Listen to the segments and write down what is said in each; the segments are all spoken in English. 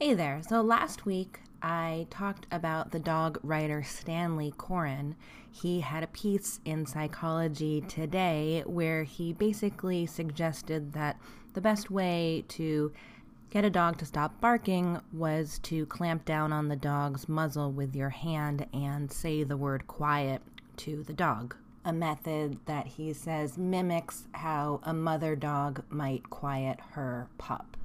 Hey there. So last week I talked about the dog writer Stanley Coren. He had a piece in Psychology Today where he basically suggested that the best way to get a dog to stop barking was to clamp down on the dog's muzzle with your hand and say the word quiet to the dog. A method that he says mimics how a mother dog might quiet her pup.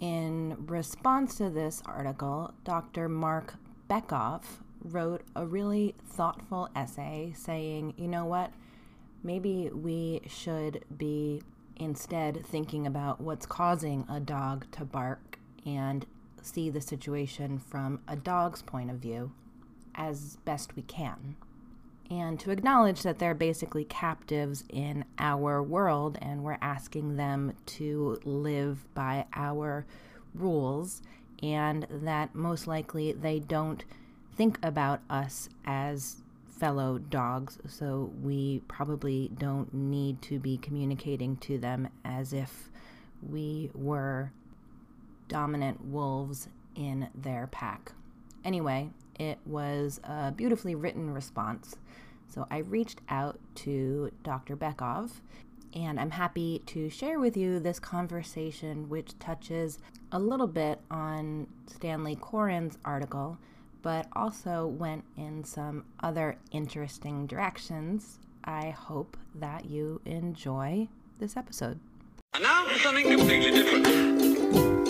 In response to this article, Dr. Marc Bekoff wrote a really thoughtful essay saying, you know what, maybe we should be instead thinking about what's causing a dog to bark and see the situation from a dog's point of view as best we can and to acknowledge that they're basically captives in our world and we're asking them to live by our rules, and that most likely they don't think about us as fellow dogs, so we probably don't need to be communicating to them as if we were dominant wolves in their pack. Anyway, it was a beautifully written response. So I reached out to Dr. Bekoff, and I'm happy to share with you this conversation, which touches a little bit on Stanley Coren's article, but also went in some other interesting directions. I hope that you enjoy this episode. And now something completely different.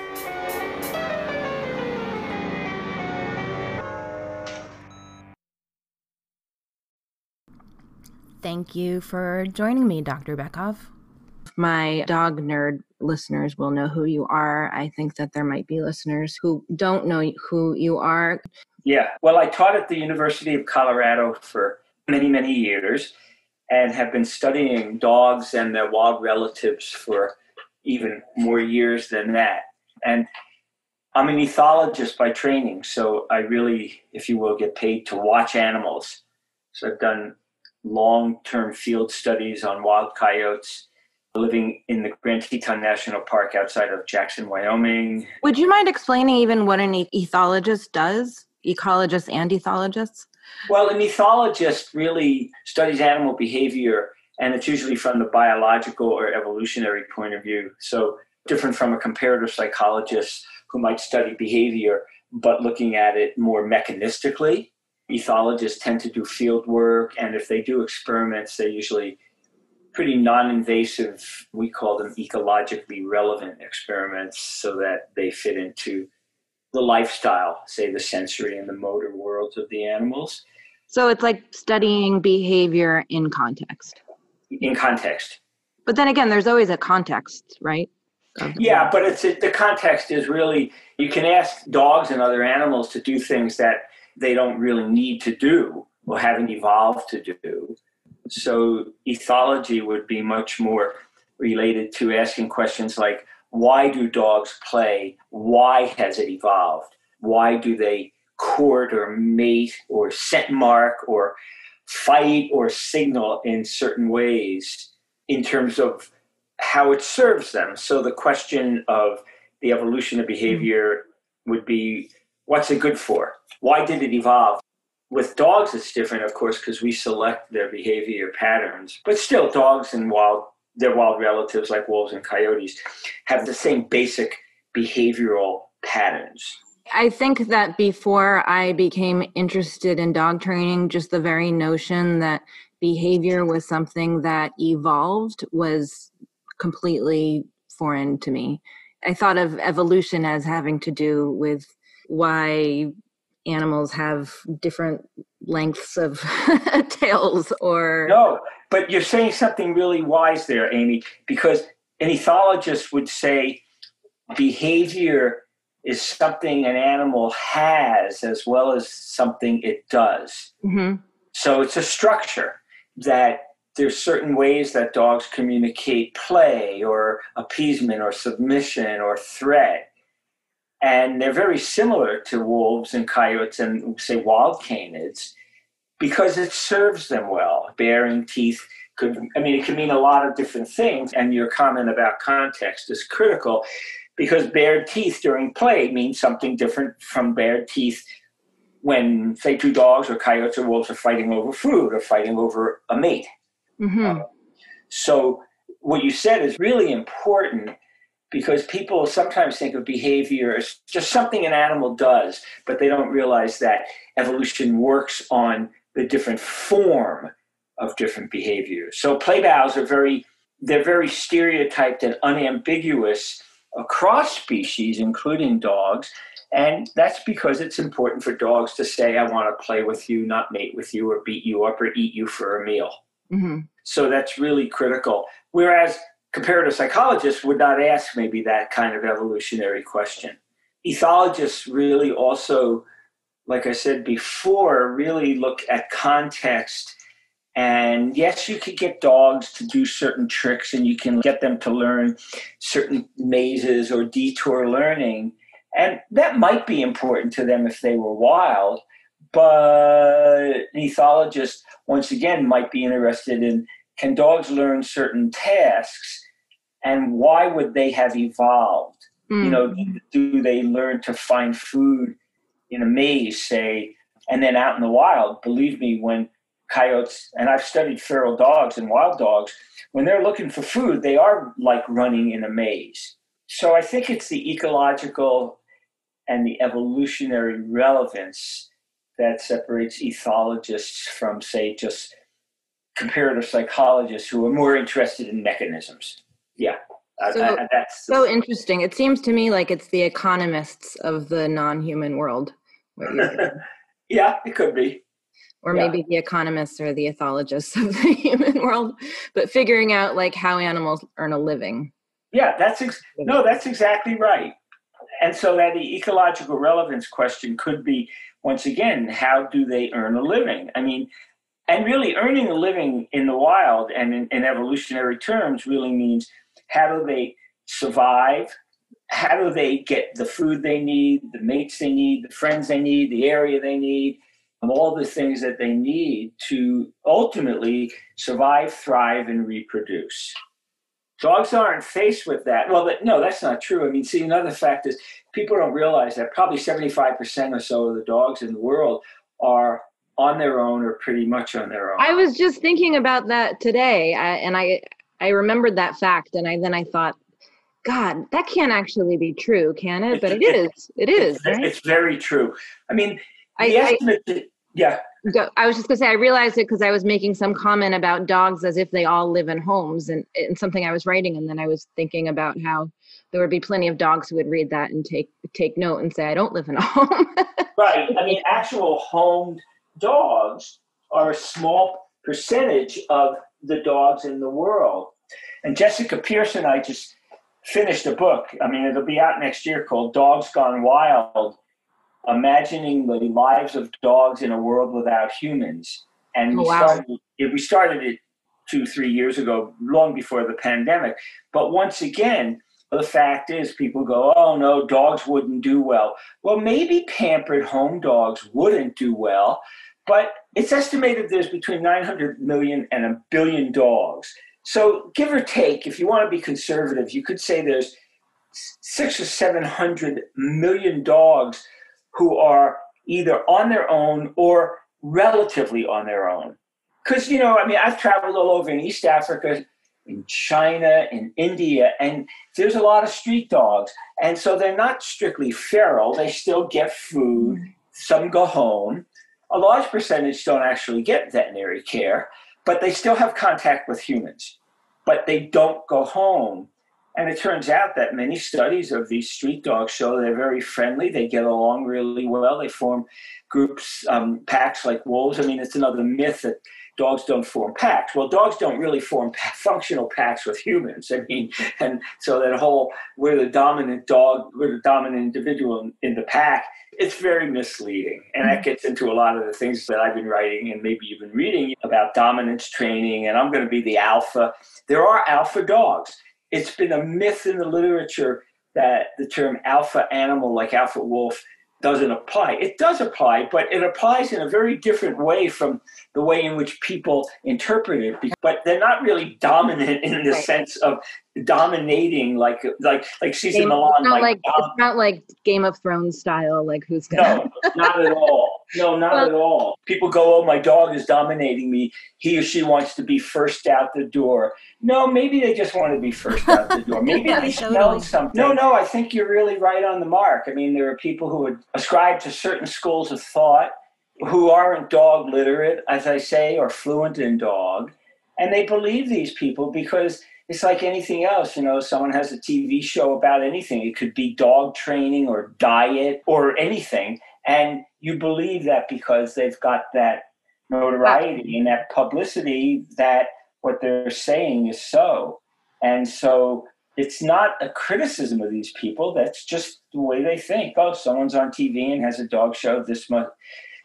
Thank you for joining me, Dr. Bekoff. My dog nerd listeners will know who you are. I think that there might be listeners who don't know who you are. Yeah, well, I taught at the University of Colorado for many, many years and have been studying dogs and their wild relatives for even more years than that. And I'm an ethologist by training, so I really, if you will, get paid to watch animals. So I've done long term field studies on wild coyotes living in the Grand Teton National Park outside of Jackson, Wyoming. Would you mind explaining even what an ethologist does? Ecologists and ethologists? Well, an ethologist really studies animal behavior, and it's usually from the biological or evolutionary point of view. So, different from a comparative psychologist who might study behavior, but looking at it more mechanistically ethologists tend to do field work, and if they do experiments, they're usually pretty non-invasive. We call them ecologically relevant experiments, so that they fit into the lifestyle, say the sensory and the motor worlds of the animals. So it's like studying behavior in context. In context. But then again, there's always a context, right? Yeah, but it's the context is really you can ask dogs and other animals to do things that they don't really need to do or haven't evolved to do. So ethology would be much more related to asking questions like why do dogs play? Why has it evolved? Why do they court or mate or scent mark or fight or signal in certain ways in terms of how it serves them? So the question of the evolution of behavior would be what's it good for? Why did it evolve? With dogs, it's different, of course, because we select their behavior patterns. But still, dogs and wild, their wild relatives like wolves and coyotes have the same basic behavioral patterns. I think that before I became interested in dog training, just the very notion that behavior was something that evolved was completely foreign to me. I thought of evolution as having to do with why animals have different lengths of tails or no but you're saying something really wise there amy because an ethologist would say behavior is something an animal has as well as something it does. Mm-hmm. So it's a structure that there's certain ways that dogs communicate play or appeasement or submission or threat. And they're very similar to wolves and coyotes and, say, wild canids because it serves them well. Baring teeth could, I mean, it could mean a lot of different things. And your comment about context is critical because bared teeth during play means something different from bared teeth when, say, two dogs or coyotes or wolves are fighting over food or fighting over a mate. Mm-hmm. Uh, so, what you said is really important because people sometimes think of behavior as just something an animal does, but they don't realize that evolution works on the different form of different behaviors. So play bows are very they're very stereotyped and unambiguous across species, including dogs. And that's because it's important for dogs to say, I want to play with you, not mate with you, or beat you up, or eat you for a meal. Mm-hmm. So that's really critical. Whereas comparative psychologists would not ask maybe that kind of evolutionary question. Ethologists really also, like I said before, really look at context. And yes, you could get dogs to do certain tricks and you can get them to learn certain mazes or detour learning. And that might be important to them if they were wild. But an ethologist, once again, might be interested in can dogs learn certain tasks and why would they have evolved? Mm. You know, do they learn to find food in a maze, say, and then out in the wild? Believe me, when coyotes, and I've studied feral dogs and wild dogs, when they're looking for food, they are like running in a maze. So I think it's the ecological and the evolutionary relevance that separates ethologists from, say, just comparative psychologists who are more interested in mechanisms. Yeah. Uh, so, I, I, that's so interesting. It seems to me like it's the economists of the non-human world. yeah, it could be. Or Yeah. maybe the economists or the ethologists of the human world, but figuring out like how animals earn a living. Yeah, that's ex- no, that's exactly right. And so that the ecological relevance question could be once again, how do they earn a living? I mean, and really earning a living in the wild and in, in evolutionary terms really means how do they survive? How do they get the food they need, the mates they need, the friends they need, the area they need, all the things that they need to ultimately survive, thrive, and reproduce. Dogs aren't faced with that. Well, but no, that's not true. I mean, see, another fact is people don't realize that probably 75% or so of the dogs in the world are on their own or pretty much on their own. I was just thinking about that today, I, and I I remembered that fact, and I then I thought, God, that can't actually be true, can it? But it is. It is. It's, Right? it's very true. I mean, I- the I- estimate, that- yeah, I was just gonna say I realized it because I was making some comment about dogs as if they all live in homes, and, and something I was writing, and then I was thinking about how there would be plenty of dogs who would read that and take take note and say, "I don't live in a home." right. I mean, actual homed dogs are a small percentage of the dogs in the world. And Jessica Pierce, I just finished a book. I mean, it'll be out next year called Dogs Gone Wild Imagining the Lives of Dogs in a World Without Humans. And oh, we, Oh, wow. started, we started it two, three years ago, long before the pandemic. But once again, the fact is, people go, oh no, dogs wouldn't do well. Well, maybe pampered home dogs wouldn't do well, but it's estimated there's between 900 million and a billion dogs. So, give or take, if you want to be conservative, you could say there's six or 700 million dogs who are either on their own or relatively on their own. Because, you know, I mean, I've traveled all over in East Africa, in China, in India, and there's a lot of street dogs. And so they're not strictly feral, they still get food. Some go home. A large percentage don't actually get veterinary care, but they still have contact with humans. But they don't go home. And it turns out that many studies of these street dogs show they're very friendly. They get along really well. They form groups, um, packs like wolves. I mean, it's another myth that dogs don't form packs. Well, dogs don't really form functional packs with humans. I mean, and so that whole we're the dominant dog, we're the dominant individual in, in the pack. It's very misleading, and that gets into a lot of the things that I've been writing and maybe been reading about dominance training. And I'm going to be the alpha. There are alpha dogs. It's been a myth in the literature that the term alpha animal, like alpha wolf, doesn't apply. It does apply, but it applies in a very different way from the way in which people interpret it. But they're not really dominant in the right. sense of dominating, like like like Cesar Millan. It's not like, like it's not like Game of Thrones style, like who's gonna... no, not at all. No, not well, at all. People go, "Oh, my dog is dominating me. He or she wants to be first out the door." No, maybe they just want to be first out the door. Maybe yeah, they totally. smelled something. No, no, I think you're really right on the mark. I mean, there are people who would ascribe to certain schools of thought who aren't dog literate, as I say, or fluent in dog, and they believe these people because it's like anything else. You know, someone has a TV show about anything. It could be dog training or diet or anything, and you believe that because they've got that notoriety and that publicity that what they're saying is so. And so it's not a criticism of these people. That's just the way they think. Oh, someone's on TV and has a dog show. This must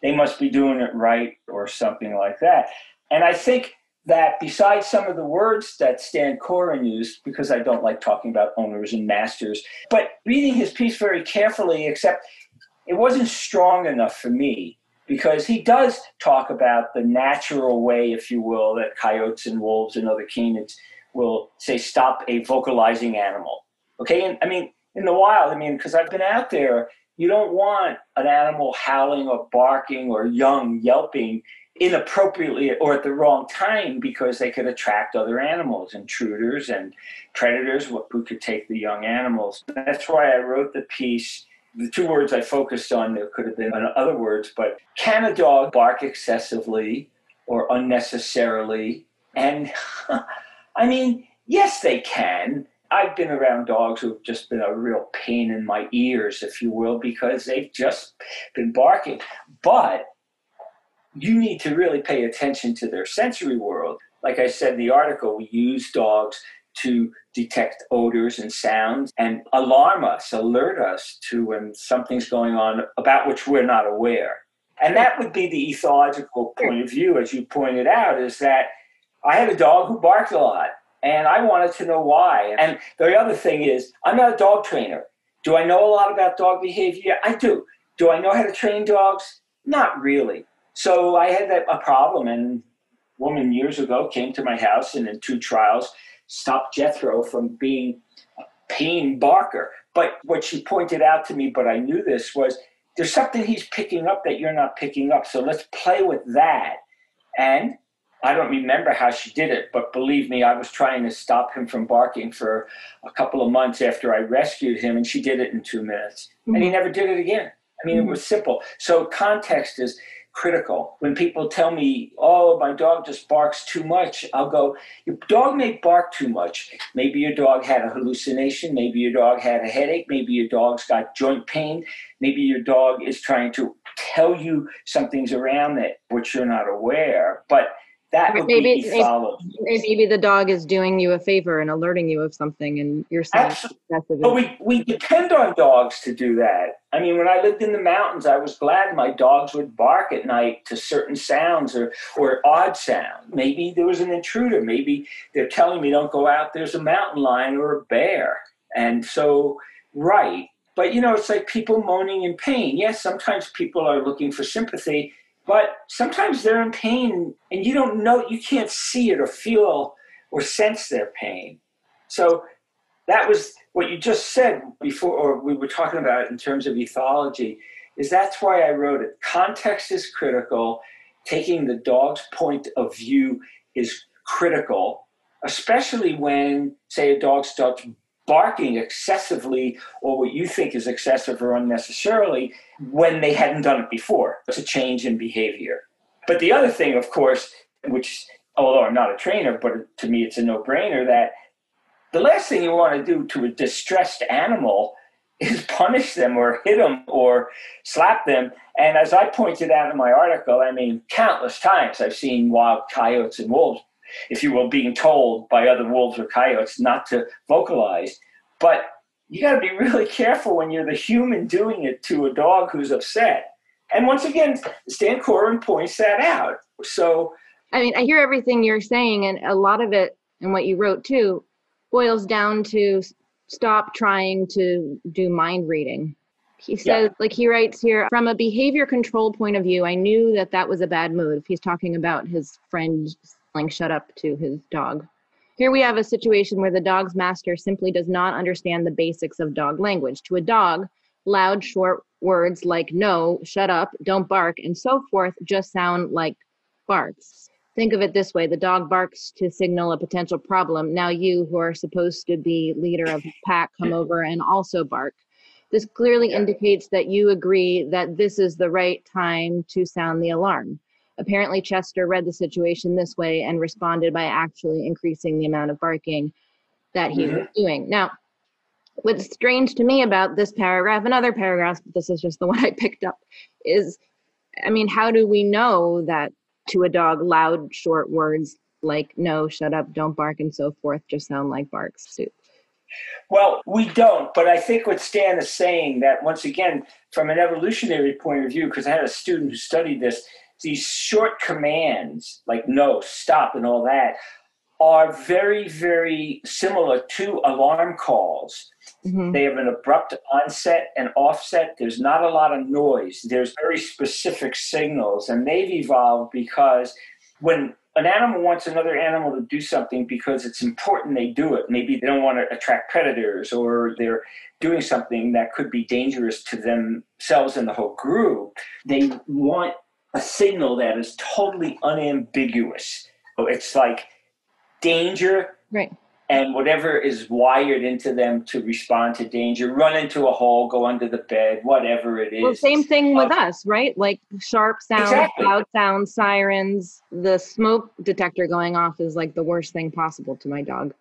they must be doing it right or something like that. And I think that besides some of the words that Stan Coren used, because I don't like talking about owners and masters, but reading his piece very carefully, except it wasn't strong enough for me because he does talk about the natural way, if you will, that coyotes and wolves and other canids will say stop a vocalizing animal. Okay, and I mean in the wild, I mean because I've been out there, you don't want an animal howling or barking or young yelping inappropriately or at the wrong time because they could attract other animals, intruders and predators who could take the young animals. That's why I wrote the piece the two words I focused on, there could have been other words, but can a dog bark excessively or unnecessarily? And I mean, yes, they can. I've been around dogs who've just been a real pain in my ears, if you will, because they've just been barking. But you need to really pay attention to their sensory world. Like I said in the article, we use dogs to detect odors and sounds and alarm us, alert us to when something's going on about which we're not aware. And that would be the ethological point of view, as you pointed out, is that I had a dog who barked a lot and I wanted to know why. And the other thing is, I'm not a dog trainer. Do I know a lot about dog behavior? I do. Do I know how to train dogs? Not really. So I had that, a problem, and a woman years ago came to my house, and in two trials, stop Jethro from being a pain barker. But what she pointed out to me, but I knew this, was there's something he's picking up that you're not picking up. So let's play with that. And I don't remember how she did it, but believe me, I was trying to stop him from barking for a couple of months after I rescued him, and she did it in two minutes. Mm-hmm. And he mm-hmm. never did it again. I mean, mm-hmm. it was simple. So context is critical. When people tell me, oh, my dog just barks too much, I'll go, your dog may bark too much. Maybe your dog had a hallucination. Maybe your dog had a headache. Maybe your dog's got joint pain. Maybe your dog is trying to tell you something's around it which you're not aware. But that would maybe, be followed. Maybe the dog is doing you a favor and alerting you of something, and you're saying Absolutely. But we, we depend on dogs to do that. I mean, when I lived in the mountains, I was glad my dogs would bark at night to certain sounds or, or odd sounds. Maybe there was an intruder. Maybe they're telling me don't go out, there's a mountain lion or a bear. And so, right. But, you know, it's like people moaning in pain. Yes, sometimes people are looking for sympathy but sometimes they're in pain and you don't know, you can't see it or feel or sense their pain. So that was what you just said before, or we were talking about in terms of ethology, is that's why I wrote it. Context is critical. Taking the dog's point of view is critical, especially when, say, a dog starts barking excessively or what you think is excessive or unnecessarily when they hadn't done it before. It's a change in behavior. But the other thing, of course, which, although I'm not a trainer, but to me it's a no brainer, that the last thing you want to do to a distressed animal is punish them or hit them or slap them. And as I pointed out in my article, I mean, countless times I've seen wild coyotes and wolves, if you will, being told by other wolves or coyotes not to vocalize. But you got to be really careful when you're the human doing it to a dog who's upset. And once again, Stan Coren points that out. So, I mean, I hear everything you're saying, and a lot of it, and what you wrote too, boils down to stop trying to do mind reading. He says, yeah. like he writes here, from a behavior control point of view, I knew that that was a bad move. He's talking about his friend saying shut up to his dog. Here we have a situation where the dog's master simply does not understand the basics of dog language. To a dog, loud, short words like no, shut up, don't bark, and so forth just sound like barks. Think of it this way the dog barks to signal a potential problem. Now, you, who are supposed to be leader of the pack, come over and also bark. This clearly indicates that you agree that this is the right time to sound the alarm. Apparently, Chester read the situation this way and responded by actually increasing the amount of barking that he mm-hmm. was doing. Now, what's strange to me about this paragraph and other paragraphs, but this is just the one I picked up, is I mean, how do we know that to a dog loud short words like no shut up don't bark and so forth just sound like barks too? well we don't but i think what stan is saying that once again from an evolutionary point of view because i had a student who studied this these short commands like no stop and all that are very very similar to alarm calls Mm-hmm. They have an abrupt onset and offset. There's not a lot of noise. There's very specific signals, and they've evolved because when an animal wants another animal to do something because it's important they do it. Maybe they don't want to attract predators or they're doing something that could be dangerous to themselves and the whole group. They want a signal that is totally unambiguous. It's like danger, right and whatever is wired into them to respond to danger, run into a hole, go under the bed, whatever it is. Well, same thing with uh, us, right? Like sharp sounds, exactly. loud sounds, sirens. The smoke detector going off is like the worst thing possible to my dog.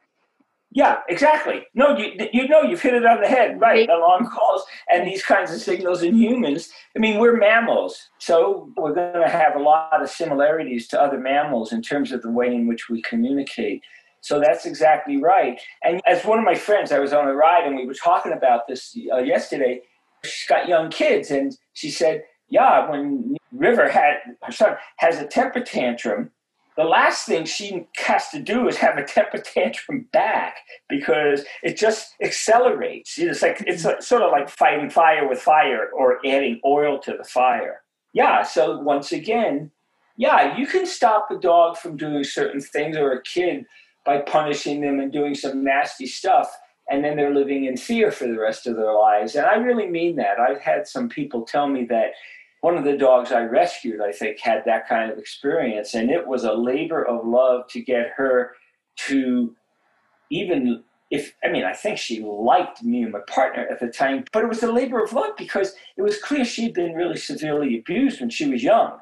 Yeah, exactly. No, you you know you've hit it on the head, right? Alarm calls and these kinds of signals in humans. I mean, we're mammals, so we're going to have a lot of similarities to other mammals in terms of the way in which we communicate. So that's exactly right. And as one of my friends, I was on a ride and we were talking about this uh, yesterday. She's got young kids, and she said, "Yeah, when River had her son has a temper tantrum, the last thing she has to do is have a temper tantrum back because it just accelerates. It's like it's a, sort of like fighting fire with fire or adding oil to the fire. Yeah. So once again, yeah, you can stop a dog from doing certain things or a kid by punishing them and doing some nasty stuff and then they're living in fear for the rest of their lives and i really mean that i've had some people tell me that one of the dogs i rescued i think had that kind of experience and it was a labor of love to get her to even if i mean i think she liked me and my partner at the time but it was a labor of love because it was clear she'd been really severely abused when she was young.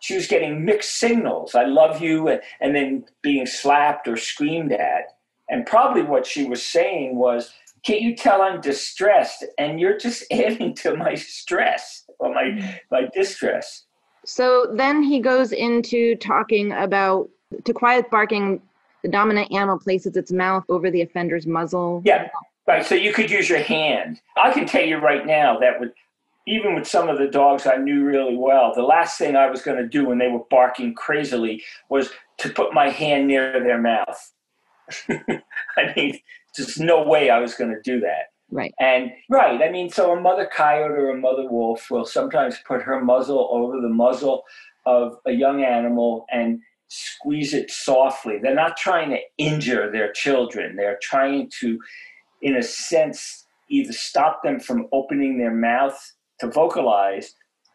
She was getting mixed signals i love you and then being slapped or screamed at. And probably what she was saying was can't you tell i'm distressed and you're just adding to my stress or my mm-hmm. my distress so then he goes into talking about to quiet barking the dominant animal places its mouth over the offender's muzzle yeah right so you could use your hand i can tell you right now that would even with some of the dogs I knew really well, the last thing I was going to do when they were barking crazily was to put my hand near their mouth. I mean, there's no way I was going to do that. Right. And right, I mean, so a mother coyote or a mother wolf will sometimes put her muzzle over the muzzle of a young animal and squeeze it softly. They're not trying to injure their children. They're trying to, in a sense, either stop them from opening their mouth to vocalize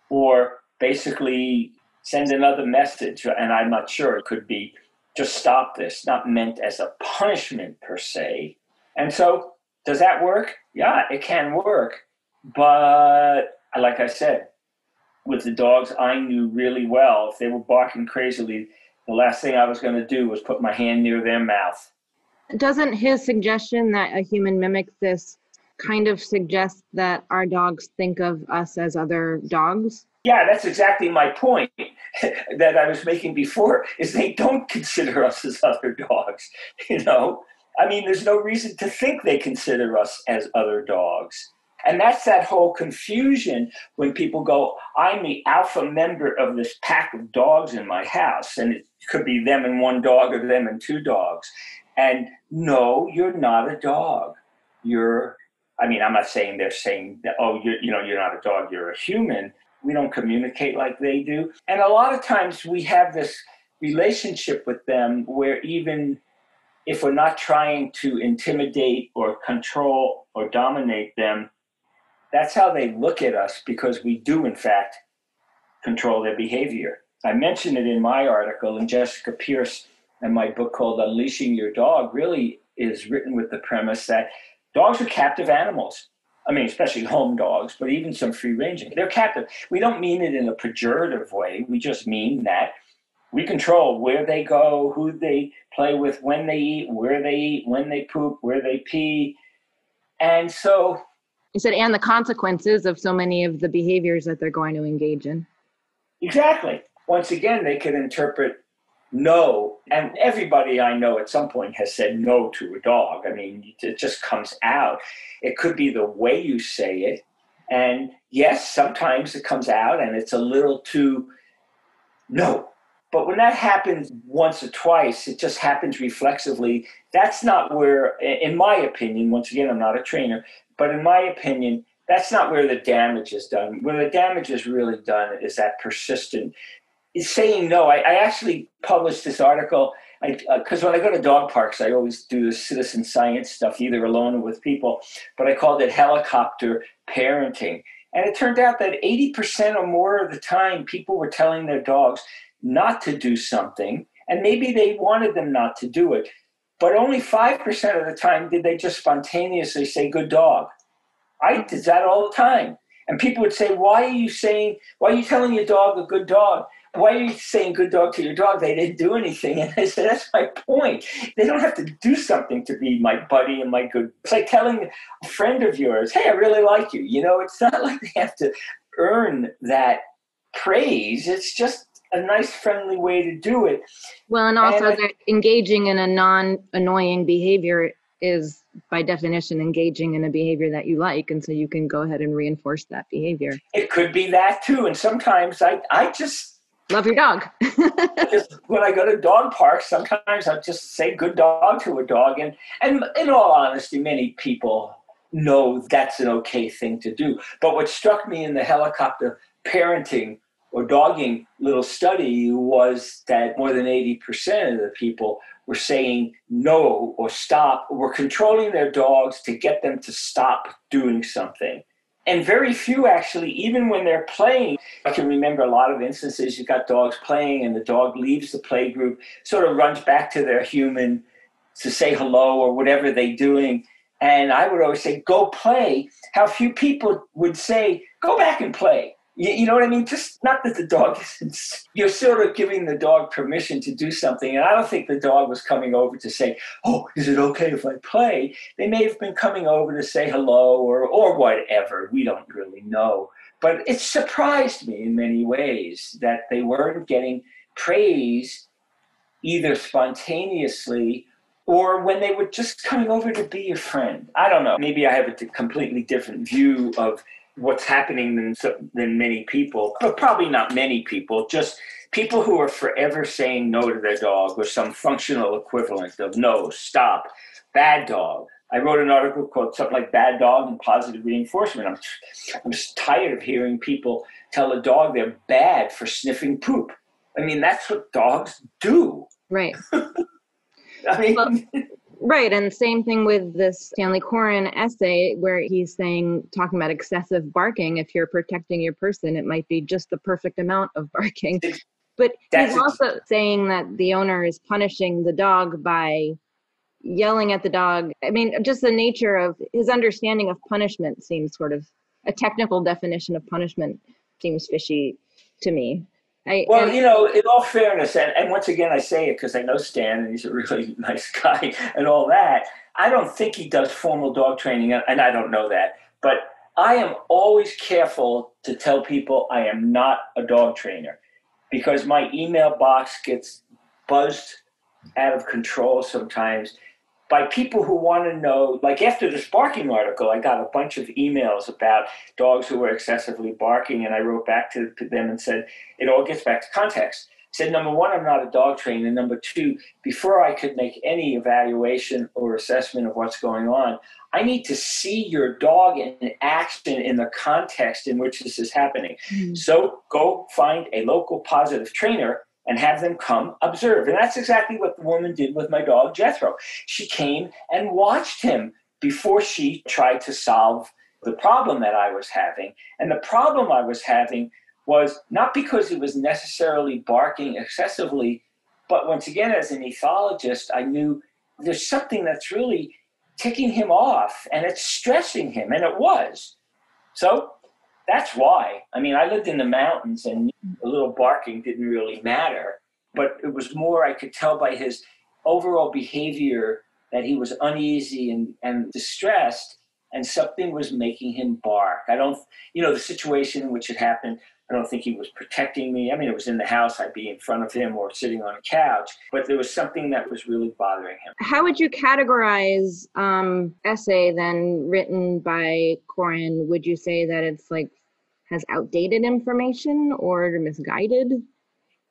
or basically send another message. And I'm not sure it could be just stop this, not meant as a punishment per se. And so, does that work? Yeah, it can work. But like I said, with the dogs I knew really well, if they were barking crazily, the last thing I was going to do was put my hand near their mouth. Doesn't his suggestion that a human mimics this kind of suggest that our dogs think of us as other dogs? Yeah, that's exactly my point that I was making before is they don't consider us as other dogs, you know? I mean, there's no reason to think they consider us as other dogs. And that's that whole confusion when people go, I'm the alpha member of this pack of dogs in my house. And it could be them and one dog or them and two dogs. And no, you're not a dog. You're, I mean, I'm not saying they're saying that, oh, you're, you know, you're not a dog, you're a human. We don't communicate like they do. And a lot of times we have this relationship with them where even if we're not trying to intimidate or control or dominate them, that's how they look at us because we do, in fact, control their behavior. I mentioned it in my article, and Jessica Pierce and my book called Unleashing Your Dog really is written with the premise that dogs are captive animals. I mean, especially home dogs, but even some free ranging. They're captive. We don't mean it in a pejorative way. We just mean that we control where they go, who they play with, when they eat, where they eat, when they poop, where they pee. And so. You said, and the consequences of so many of the behaviors that they're going to engage in. Exactly. Once again, they can interpret no. And everybody I know at some point has said no to a dog. I mean, it just comes out. It could be the way you say it. And yes, sometimes it comes out and it's a little too no. But when that happens once or twice, it just happens reflexively. That's not where, in my opinion, once again, I'm not a trainer, but in my opinion, that's not where the damage is done. Where the damage is really done is that persistent is saying no. I, I actually published this article because uh, when I go to dog parks, I always do the citizen science stuff, either alone or with people. But I called it helicopter parenting. And it turned out that 80% or more of the time, people were telling their dogs not to do something, and maybe they wanted them not to do it. But only 5% of the time did they just spontaneously say, good dog. I did that all the time. And people would say, why are you saying, why are you telling your dog a good dog? why are you saying good dog to your dog? They didn't do anything. And I said, that's my point. They don't have to do something to be my buddy and my good. It's like telling a friend of yours, hey, I really like you. You know, it's not like they have to earn that praise. It's just a nice, friendly way to do it. Well, and also and I, engaging in a non-annoying behavior is by definition engaging in a behavior that you like and so you can go ahead and reinforce that behavior it could be that too and sometimes i i just Love your dog. just when I go to dog parks, sometimes I just say good dog to a dog. And, and in all honesty, many people know that's an okay thing to do. But what struck me in the helicopter parenting or dogging little study was that more than 80% of the people were saying no or stop, were controlling their dogs to get them to stop doing something and very few actually, even when they're playing. I can remember a lot of instances you've got dogs playing and the dog leaves the play group, sort of runs back to their human to say hello or whatever they're doing. And I would always say, go play. How few people would say, go back and play. You, you know what I mean? Just not that the dog isn't, you're sort of giving the dog permission to do something. And I don't think the dog was coming over to say, oh, is it okay if I play? They may have been coming over to say hello or, or whatever. We don't really know. But it surprised me in many ways that they weren't getting praise either spontaneously or when they were just coming over to be your friend. I don't know. Maybe I have a completely different view of what's happening than, than many people, but probably not many people, just people who are forever saying no to their dog or some functional equivalent of no, stop, bad dog. I wrote an article called something like Bad Dog and Positive Reinforcement. I'm, I'm just tired of hearing people tell a dog they're bad for sniffing poop. I mean, that's what dogs do. Right. I mean, well, Right. And same thing with this Stanley Coren essay where he's saying, talking about excessive barking. If you're protecting your person, it might be just the perfect amount of barking. But That's he's also saying that the owner is punishing the dog by yelling at the dog. I mean, just the nature of his understanding of punishment seems sort of a technical definition of punishment seems fishy to me. I, Well, and- you know, in all fairness, and, and once again, I say it because I know Stan and he's a really nice guy and all that. I don't think he does formal dog training, and I don't know that. But I am always careful to tell people I am not a dog trainer because my email box gets buzzed out of control sometimes by people who want to know. Like after this barking article, I got a bunch of emails about dogs who were excessively barking, and I wrote back to, them and said, it all gets back to context. I said, number one, I'm not a dog trainer. Number two, before I could make any evaluation or assessment of what's going on, I need to see your dog in action in the context in which this is happening. Hmm. So go find a local positive trainer and have them come observe. And that's exactly what the woman did with my dog, Jethro. She came and watched him before she tried to solve the problem that I was having. And the problem I was having was not because he was necessarily barking excessively, but once again, as an ethologist, I knew there's something that's really ticking him off and it's stressing him, and it was. So that's why. I mean, I lived in the mountains and a little barking didn't really matter, but it was more I could tell by his overall behavior that he was uneasy and, and distressed and something was making him bark. I don't, you know, the situation in which it happened, I don't think he was protecting me. I mean, it was in the house, I'd be in front of him or sitting on a couch, but there was something that was really bothering him. how would you categorize um essay then written by Coren? Would you say that it's like has outdated information or misguided?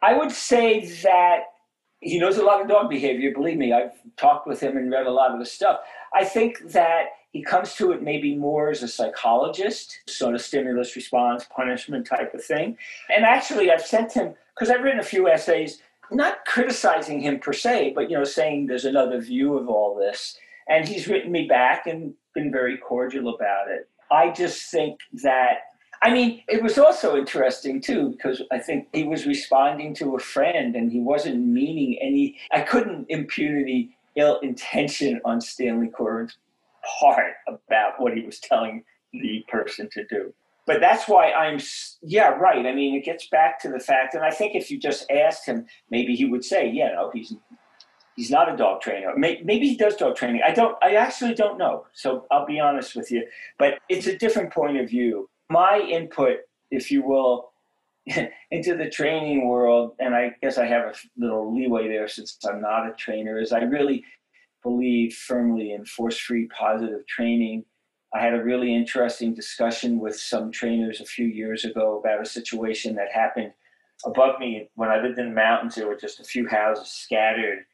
I would say that he knows a lot of dog behavior. Believe me, I've talked with him and read a lot of the stuff. I think that he comes to it maybe more as a psychologist, sort of stimulus response, punishment type of thing. And actually, I've sent him because I've written a few essays, not criticizing him per se, but you know, saying there's another view of all this. And he's written me back and been very cordial about it. I just think that I mean, it was also interesting too because I think he was responding to a friend and he wasn't meaning any. I couldn't impute any ill intention on Stanley Coren's part about what he was telling the person to do. But that's why I'm, yeah, right. I mean, it gets back to the fact, and I think if you just asked him, maybe he would say, yeah, no, he's he's not a dog trainer. Maybe he does dog training. I don't. I actually don't know. So I'll be honest with you. But it's a different point of view. My input, if you will, into the training world, and I guess I have a little leeway there since I'm not a trainer, is I really believe firmly in force-free positive training. I had a really interesting discussion with some trainers a few years ago about a situation that happened above me when I lived in the mountains. There were just a few houses scattered,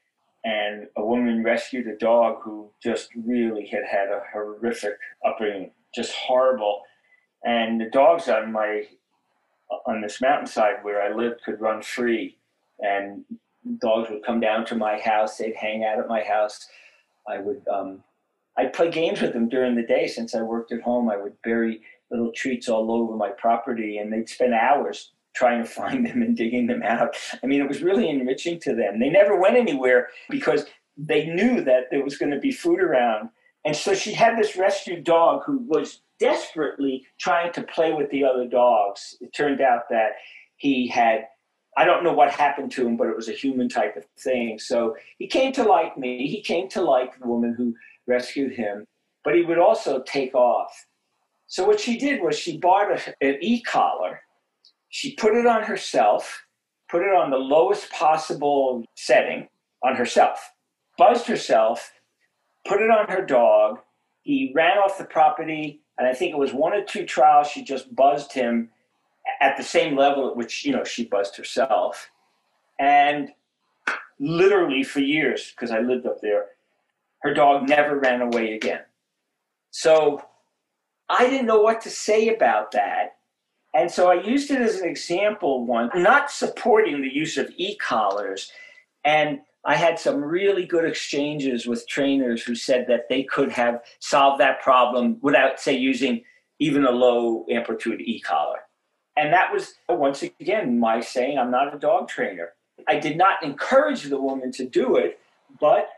and a woman rescued a dog who just really had had a horrific upbringing, just horrible. And the dogs on my on this mountainside where I lived could run free, and dogs would come down to my house. They'd hang out at my house. I would um, I'd play games with them during the day since I worked at home. I would bury little treats all over my property, and they'd spend hours trying to find them and digging them out. I mean, it was really enriching to them. They never went anywhere because they knew that there was going to be food around. And so she had this rescued dog who was desperately trying to play with the other dogs. It turned out that he had, I don't know what happened to him, but it was a human type of thing. So he came to like me. He came to like the woman who rescued him, but he would also take off. So what she did was she bought a, an e-collar. She put it on herself, put it on the lowest possible setting on herself, buzzed herself, put it on her dog. He ran off the property, and I think it was one or two trials. She just buzzed him at the same level at which you know she buzzed herself, and literally for years, because I lived up there, her dog never ran away again. So I didn't know what to say about that. And so I used it as an example one, not supporting the use of e collars. And I had some really good exchanges with trainers who said that they could have solved that problem without, say, using even a low amplitude e collar. And that was, once again, my saying I'm not a dog trainer. I did not encourage the woman to do it, but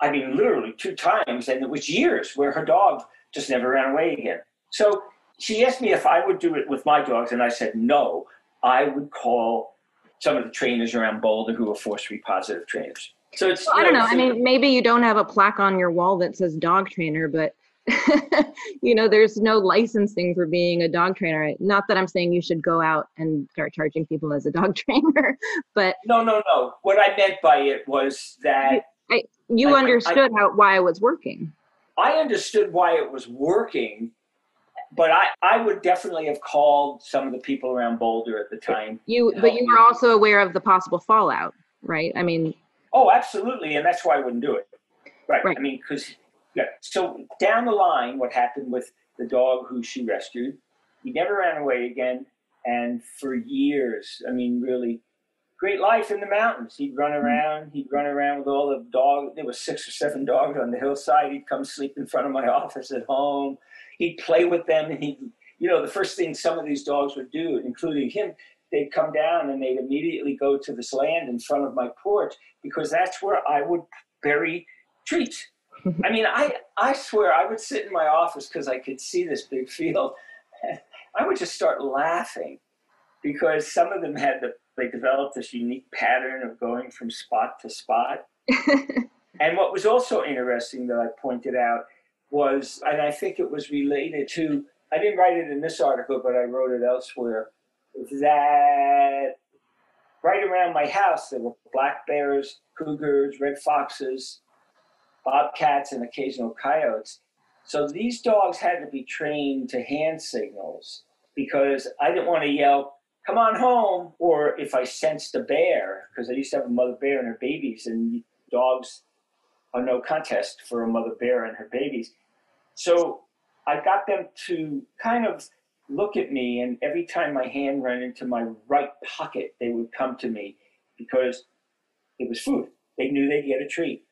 I mean, literally two times, and it was years where her dog just never ran away again. So she asked me if I would do it with my dogs, and I said no. I would call some of the trainers around Boulder who are force-free positive trainers. So it's Well, I don't know. I mean, maybe you don't have a plaque on your wall that says dog trainer, but you know, there's no licensing for being a dog trainer. Not that I'm saying you should go out and start charging people as a dog trainer, but no, no, no. What I meant by it was that you I- I- understood how why it was working. I understood why it was working, but I, I would definitely have called some of the people around Boulder at the time. You, but you were also aware of the possible fallout, right? I mean, Oh, absolutely, and that's why I wouldn't do it. Right. Right. I mean, because yeah. So down the line, what happened with the dog who she rescued? He never ran away again, and for years, I mean, really, great life in the mountains. He'd run mm-hmm. around. He'd run around with all the dogs. There was six or seven dogs on the hillside. He'd come sleep in front of my office at home. He'd play with them, and he, you know, the first thing some of these dogs would do, including him, they'd come down and they'd immediately go to this land in front of my porch because that's where I would bury treats. I mean, I, I swear I would sit in my office because I could see this big field. I would just start laughing because some of them had the, they developed this unique pattern of going from spot to spot. and what was also interesting that I pointed out was, and I think it was related to, I didn't write it in this article, but I wrote it elsewhere, that right around my house there were black bears, cougars, red foxes, bobcats, and occasional coyotes. So these dogs had to be trained to hand signals because I didn't want to yell, come on home, or if I sensed a bear, because I used to have a mother bear and her babies, and dogs are no contest for a mother bear and her babies. So I got them to kind of look at me, and every time my hand ran into my right pocket, they would come to me because it was food. They knew they'd get a treat.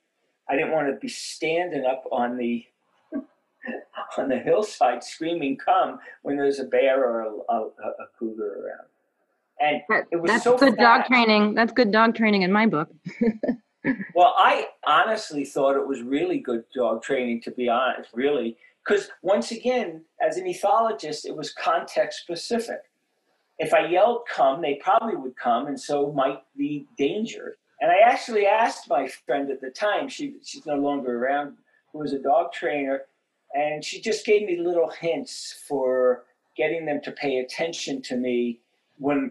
I didn't want to be standing up on the on the hillside screaming "come" when there's a bear or a, a, a cougar around. And it was that's so good dog training. That's good dog training in my book. Well, I honestly thought it was really good dog training, to be honest, really. Because once again, as an ethologist, it was context specific. If I yelled come, they probably would come, and so might be danger. And I actually asked my friend at the time, she, she's no longer around, who was a dog trainer, and she just gave me little hints for getting them to pay attention to me when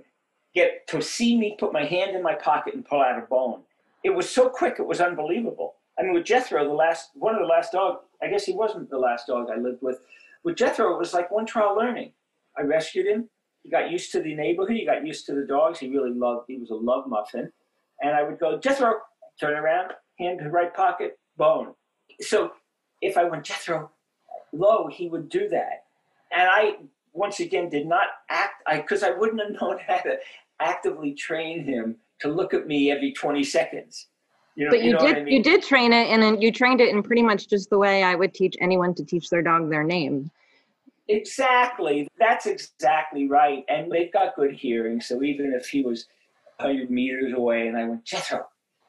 get to see me put my hand in my pocket and pull out a bone it was so quick it was unbelievable i mean with jethro the last one of the last dog i guess he wasn't the last dog i lived with. With jethro it was like one trial learning. I rescued him. He got used to the neighborhood. He got used to the dogs. He really loved he was a love muffin. And i would go jethro turn around hand to right pocket bone. So if i went jethro low he would do that. And i once again did not act i because i wouldn't have known how to actively train him to look at me every 20 seconds. You know, But you, know did I mean? you did train it, and then you trained it in pretty much just the way I would teach anyone to teach their dog their name. Exactly. That's exactly right. And they've got good hearing. So even if he was 100 meters away and I went, Jethro,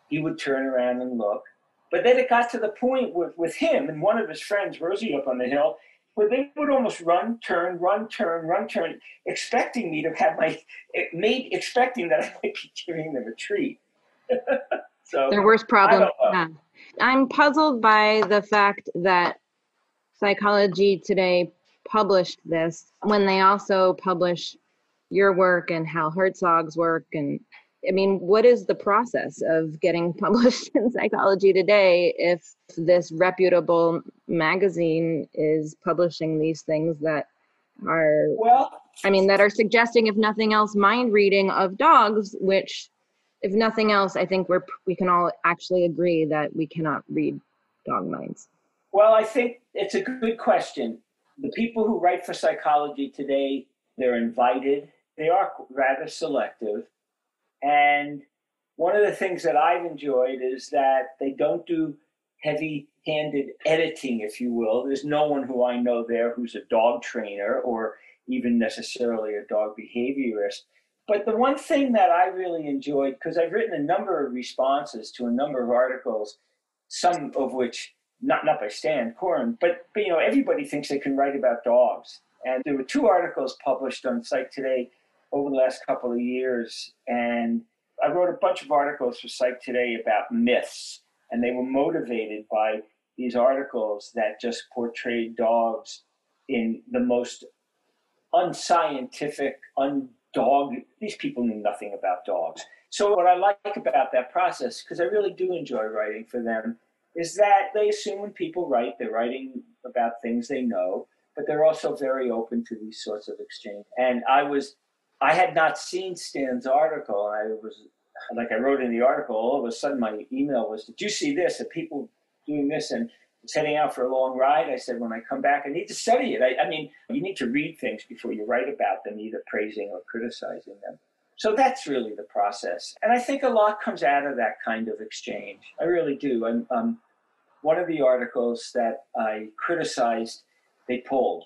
he would turn around and look. But then it got to the point with, with him and one of his friends, Rosie, up on the hill, where they would almost run, turn, run, turn, run, turn, expecting me to have my, eh, it made, expecting that I might be giving them a treat. so Their worst problem. Yeah. I'm puzzled by the fact that Psychology Today published this when they also publish your work and Hal Herzog's work. And I mean, what is the process of getting published in Psychology Today if this reputable magazine is publishing these things that are well, I mean, that are suggesting, if nothing else, mind reading of dogs, which, if nothing else, I think we're we can all actually agree that we cannot read dog minds. Well, I think it's a good question. The people who write for psychology today, they're invited. They are rather selective. And one of the things that I've enjoyed is that they don't do heavy handed editing, if you will. There's no one who I know there who's a dog trainer or even necessarily a dog behaviorist. But the one thing that I really enjoyed, because I've written a number of responses to a number of articles, some of which not not by Stan Coren, but, but you know everybody thinks they can write about dogs. And there were two articles published on Psych Today over the last couple of years, and I wrote a bunch of articles for Psych Today about myths, and they were motivated by these articles that just portrayed dogs in the most unscientific, undog. These people knew nothing about dogs. So what I like about that process, because I really do enjoy writing for them, is that they assume when people write, they're writing about things they know, but they're also very open to these sorts of exchange. And I was, I had not seen Stan's article. I was, like I wrote in the article, all of a sudden my email was, did you see this? And people doing this and was heading out for a long ride. I said, when I come back, I need to study it. I, I mean, you need to read things before you write about them, either praising or criticizing them. So that's really the process. And I think a lot comes out of that kind of exchange. I really do. And um, one of the articles that I criticized, they pulled.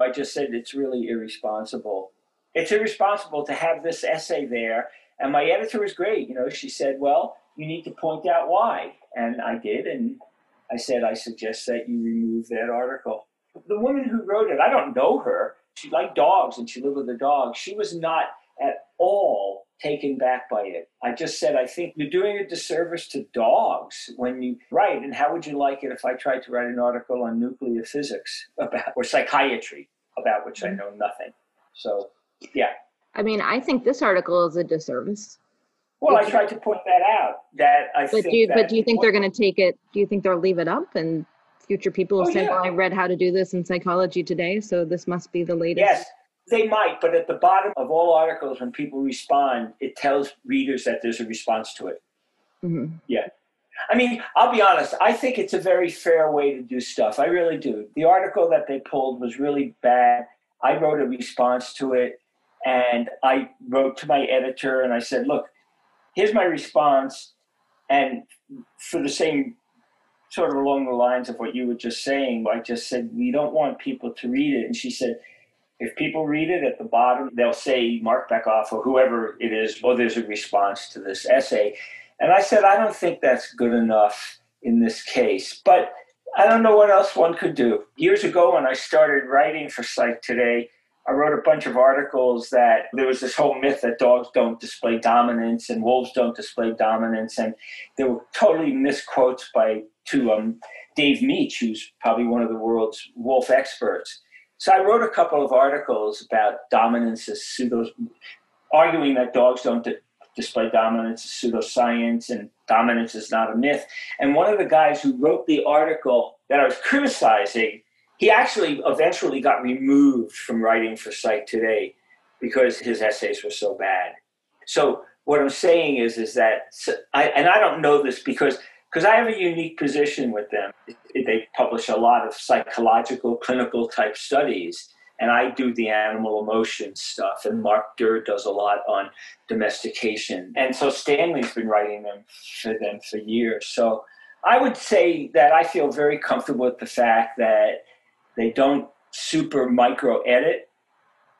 I just said it's really irresponsible. It's irresponsible to have this essay there. And my editor was great. You know, she said, well, you need to point out why. And I did. And I said, I suggest that you remove that article. The woman who wrote it, I don't know her. She liked dogs and she lived with a dog. She was not at all taken back by it. I just said, I think you're doing a disservice to dogs when you write. And how would you like it if I tried to write an article on nuclear physics about or psychiatry about which I mm-hmm. know nothing? So, yeah. I mean, I think this article is a disservice. Well, I tried to point that out. That I But do you, but do you think they're going to take it? Do you think they'll leave it up and future people will Oh, say, yeah. well, I read how to do this in psychology today, so this must be the latest? Yes, they might, but at the bottom of all articles, when people respond, it tells readers that there's a response to it. Mhm. Yeah. I mean, I'll be honest, I think it's a very fair way to do stuff. I really do. The article that they pulled was really bad. I wrote a response to it, and I wrote to my editor and I said, look, here's my response. And for the same sort of along the lines of what you were just saying, I just said, we don't want people to read it. And she said, if people read it at the bottom, they'll say Marc Bekoff or whoever it is, oh, there's a response to this essay. And I said, I don't think that's good enough in this case. But I don't know what else one could do. Years ago, when I started writing for Psych Today, I wrote a bunch of articles that there was this whole myth that dogs don't display dominance and wolves don't display dominance. And they were totally misquotes by to um, Dave Mech, who's probably one of the world's wolf experts. So I wrote a couple of articles about dominance as pseudo, arguing that dogs don't di- display dominance as pseudoscience and dominance is not a myth. And one of the guys who wrote the article that I was criticizing, he actually eventually got removed from writing for Psych Today because his essays were so bad. So what I'm saying is, is that, I, and I don't know this because because I have a unique position with them. They publish a lot of psychological, clinical type studies, and I do the animal emotion stuff. And Mark Derr does a lot on domestication, and so Stanley's been writing them for them for years. So I would say that I feel very comfortable with the fact that they don't super micro edit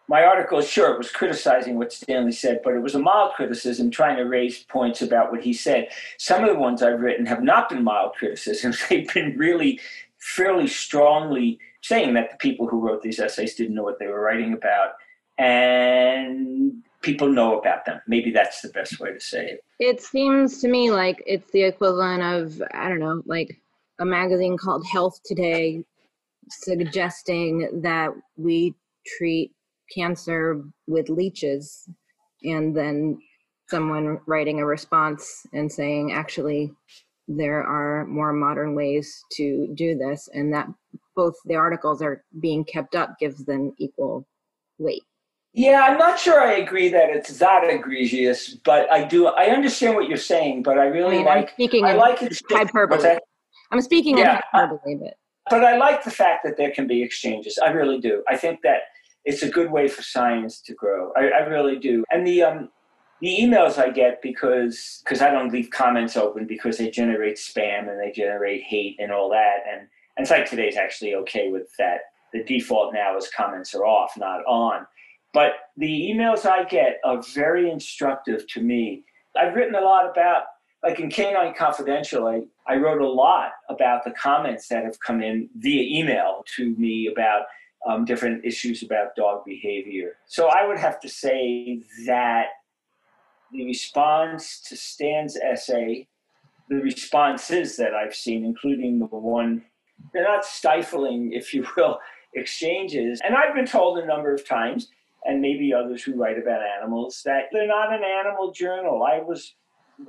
my article, sure, it was criticizing what Stanley said, but it was a mild criticism trying to raise points about what he said. Some of the ones I've written have not been mild criticisms. They've been really fairly strongly saying that the people who wrote these essays didn't know what they were writing about. And people know about them. Maybe that's the best way to say it. It seems to me like it's the equivalent of, I don't know, like a magazine called Health Today suggesting that we treat cancer with leeches and then someone writing a response and saying actually there are more modern ways to do this and that both the articles are being kept up gives them equal weight Yeah, I'm not sure I agree that it's that egregious, but I do. I understand what you're saying, but I I really mean, I'm speaking I like it. hyperbole. I'm speaking Yeah. in hyperbole, but But I like the fact that there can be exchanges. I really do. I think that it's a good way for science to grow. I, I really do. And the um, the emails I get because because I don't leave comments open because they generate spam and they generate hate and all that. And and Psych Today is actually okay with that. The default now is comments are off, not on. But the emails I get are very instructive to me. I've written a lot about like in Canine Confidential, I, I wrote a lot about the comments that have come in via email to me about um, different issues about dog behavior. So I would have to say that the response to Stan's essay, the responses that I've seen, including the one, they're not stifling, if you will, exchanges. And I've been told a number of times, and maybe others who write about animals, that they're not an animal journal. I was,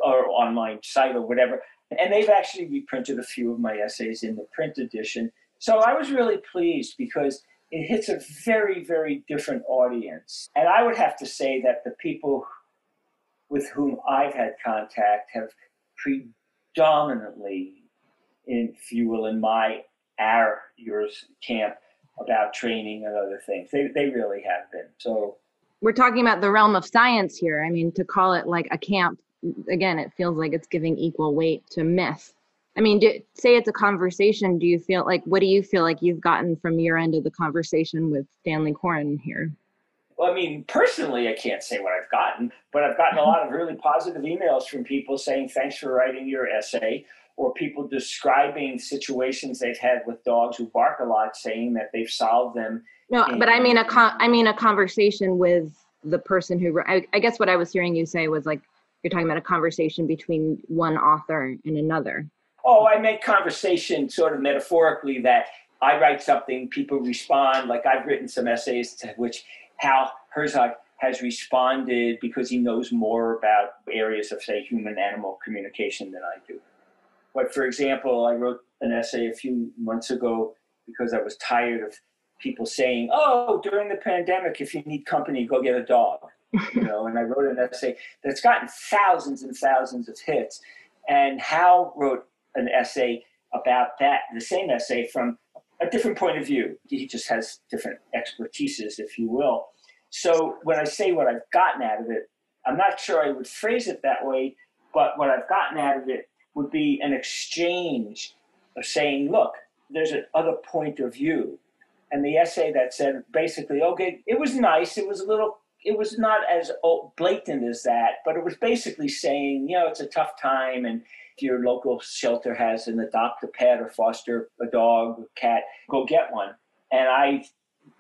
or on my site or whatever, and they've actually reprinted a few of my essays in the print edition. So I was really pleased because it hits a very, very different audience. And I would have to say that the people with whom I've had contact have predominantly, in, if you will, in my, our, yours camp about training and other things. They, they really have been. So we're talking about the realm of science here. I mean, to call it like a camp, again, it feels like it's giving equal weight to myth. I mean, do, say it's a conversation. Do you feel like, what do you feel like you've gotten from your end of the conversation with Stanley Coren here? Well, I mean, personally, I can't say what I've gotten, but I've gotten a lot of really positive emails from people saying, thanks for writing your essay, or people describing situations they've had with dogs who bark a lot, saying that they've solved them. No, but I mean a con- I mean a conversation with the person who. I, I guess what I was hearing you say was like you're talking about a conversation between one author and another. Oh, I make conversation sort of metaphorically that I write something, people respond. Like I've written some essays to which Hal Herzog has responded because he knows more about areas of, say, human animal communication than I do. But for example, I wrote an essay a few months ago because I was tired of people saying, "Oh, during the pandemic, if you need company, go get a dog." You know, and I wrote an essay that's gotten thousands and thousands of hits. And Hal wrote an essay about that, the same essay from a different point of view. He just has different expertises, if you will. So when I say what I've gotten out of it, I'm not sure I would phrase it that way, but what I've gotten out of it would be an exchange of saying, look, there's another point of view. And the essay that said basically, okay, it was nice. It was a little, it was not as blatant as that, but it was basically saying, you know, it's a tough time. And if your local shelter has an adopt a pet or foster a dog or cat, go get one. And I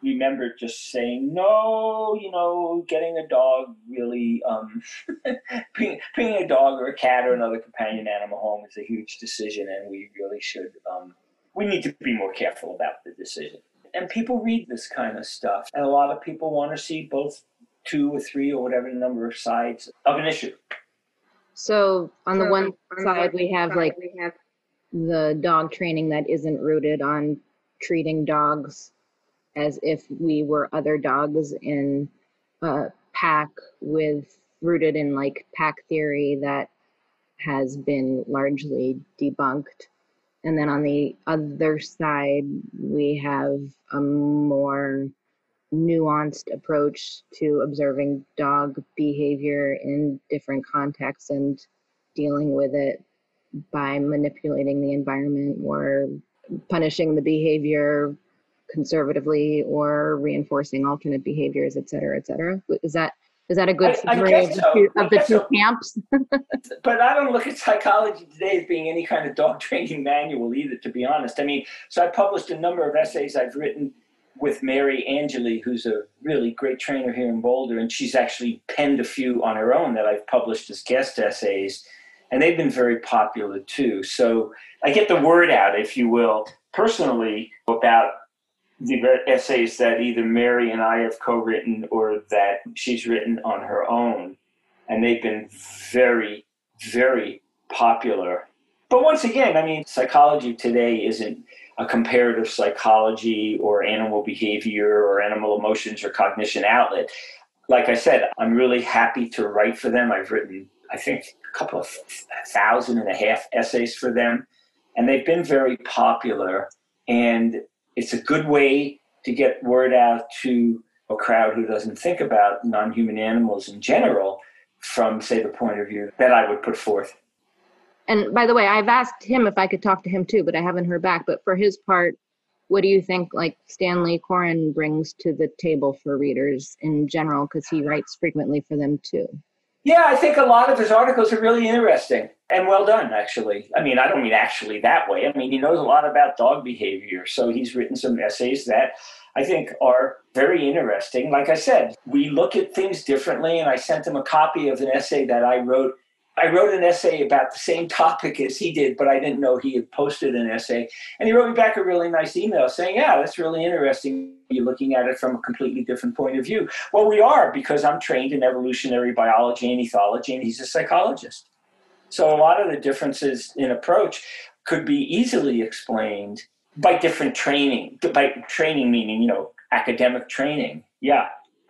remember just saying, no, you know, getting a dog really, um, bringing, a dog or a cat or another companion animal home is a huge decision, and we really should, um, we need to be more careful about the decision. And people read this kind of stuff, and a lot of people want to see both two or three or whatever number of sides of an issue. So on the one side, we have like we have the dog training that isn't rooted on treating dogs as if we were other dogs in a pack with rooted in like pack theory that has been largely debunked. And then on the other side, we have a more nuanced approach to observing dog behavior in different contexts and dealing with it by manipulating the environment or punishing the behavior conservatively or reinforcing alternate behaviors, et cetera, et cetera. Is that is that a good summary of the so. two, of the two so. camps? but I don't look at psychology today as being any kind of dog training manual either, to be honest. I mean, so I published a number of essays I've written with Mary Angilly, who's a really great trainer here in Boulder, and she's actually penned a few on her own that I've published as guest essays, and they've been very popular too. So I get the word out, if you will, personally about the essays that either Mary and I have co-written or that she's written on her own, and they've been very, very popular. But once again, I mean, psychology today isn't a comparative psychology or animal behavior or animal emotions or cognition outlet. Like I said, I'm really happy to write for them. I've written, I think, a couple of thousand and a half essays for them, and they've been very popular. And it's a good way to get word out to a crowd who doesn't think about non-human animals in general from say the point of view that I would put forth. And by the way, I've asked him if I could talk to him too, but I haven't heard back. But for his part, what do you think like Stanley Coren brings to the table for readers in general because he writes frequently for them too? Yeah, I think a lot of his articles are really interesting and well done, actually. I mean, I don't mean actually that way. I mean, he knows a lot about dog behavior. So he's written some essays that I think are very interesting. Like I said, we look at things differently, and I sent him a copy of an essay that I wrote. I wrote an essay about the same topic as he did, but I didn't know he had posted an essay. And he wrote me back a really nice email saying, Yeah, that's really interesting. You're looking at it from a completely different point of view. Well, we are because I'm trained in evolutionary biology and ethology, and he's a psychologist. So a lot of the differences in approach could be easily explained by different training. By training meaning, you know, academic training. Yeah.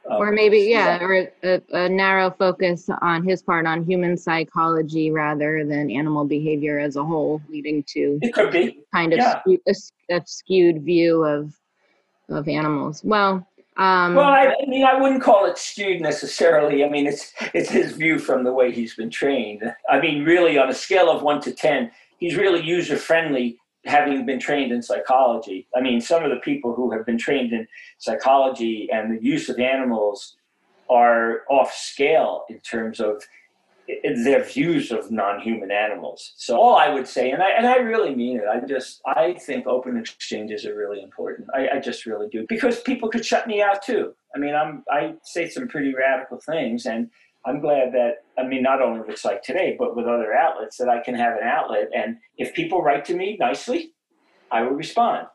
Um, or maybe, yeah, or a, a, narrow focus on his part on human psychology rather than animal behavior as a whole, leading to it could be kind of yeah. a, a, skewed view of of animals. Well, um, well, I, I, mean, I wouldn't call it skewed necessarily. I mean, it's it's his view from the way he's been trained. I mean, really, on a scale of one to ten, he's really user friendly having been trained in psychology. I mean, some of the people who have been trained in psychology and the use of animals are off scale in terms of their views of non-human animals. So all I would say, and I and I really mean it, I just I think open exchanges are really important. I, I just really do because people could shut me out too. I mean, I'm I say some pretty radical things, and I'm glad that, I mean, not only with like Today, but with other outlets, that I can have an outlet. And if people write to me nicely, I will respond.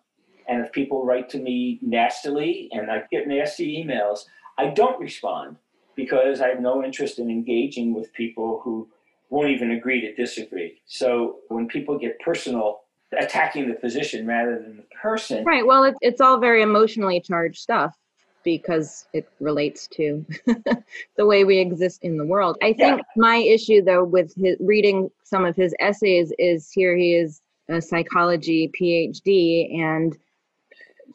And if people write to me nastily and I get nasty emails, I don't respond because I have no interest in engaging with people who won't even agree to disagree. So when people get personal, attacking the position rather than the person. Right. Well, it's, it's all very emotionally charged stuff because it relates to the way we exist in the world. I think yeah. my issue though with his reading some of his essays is here he is a psychology PhD and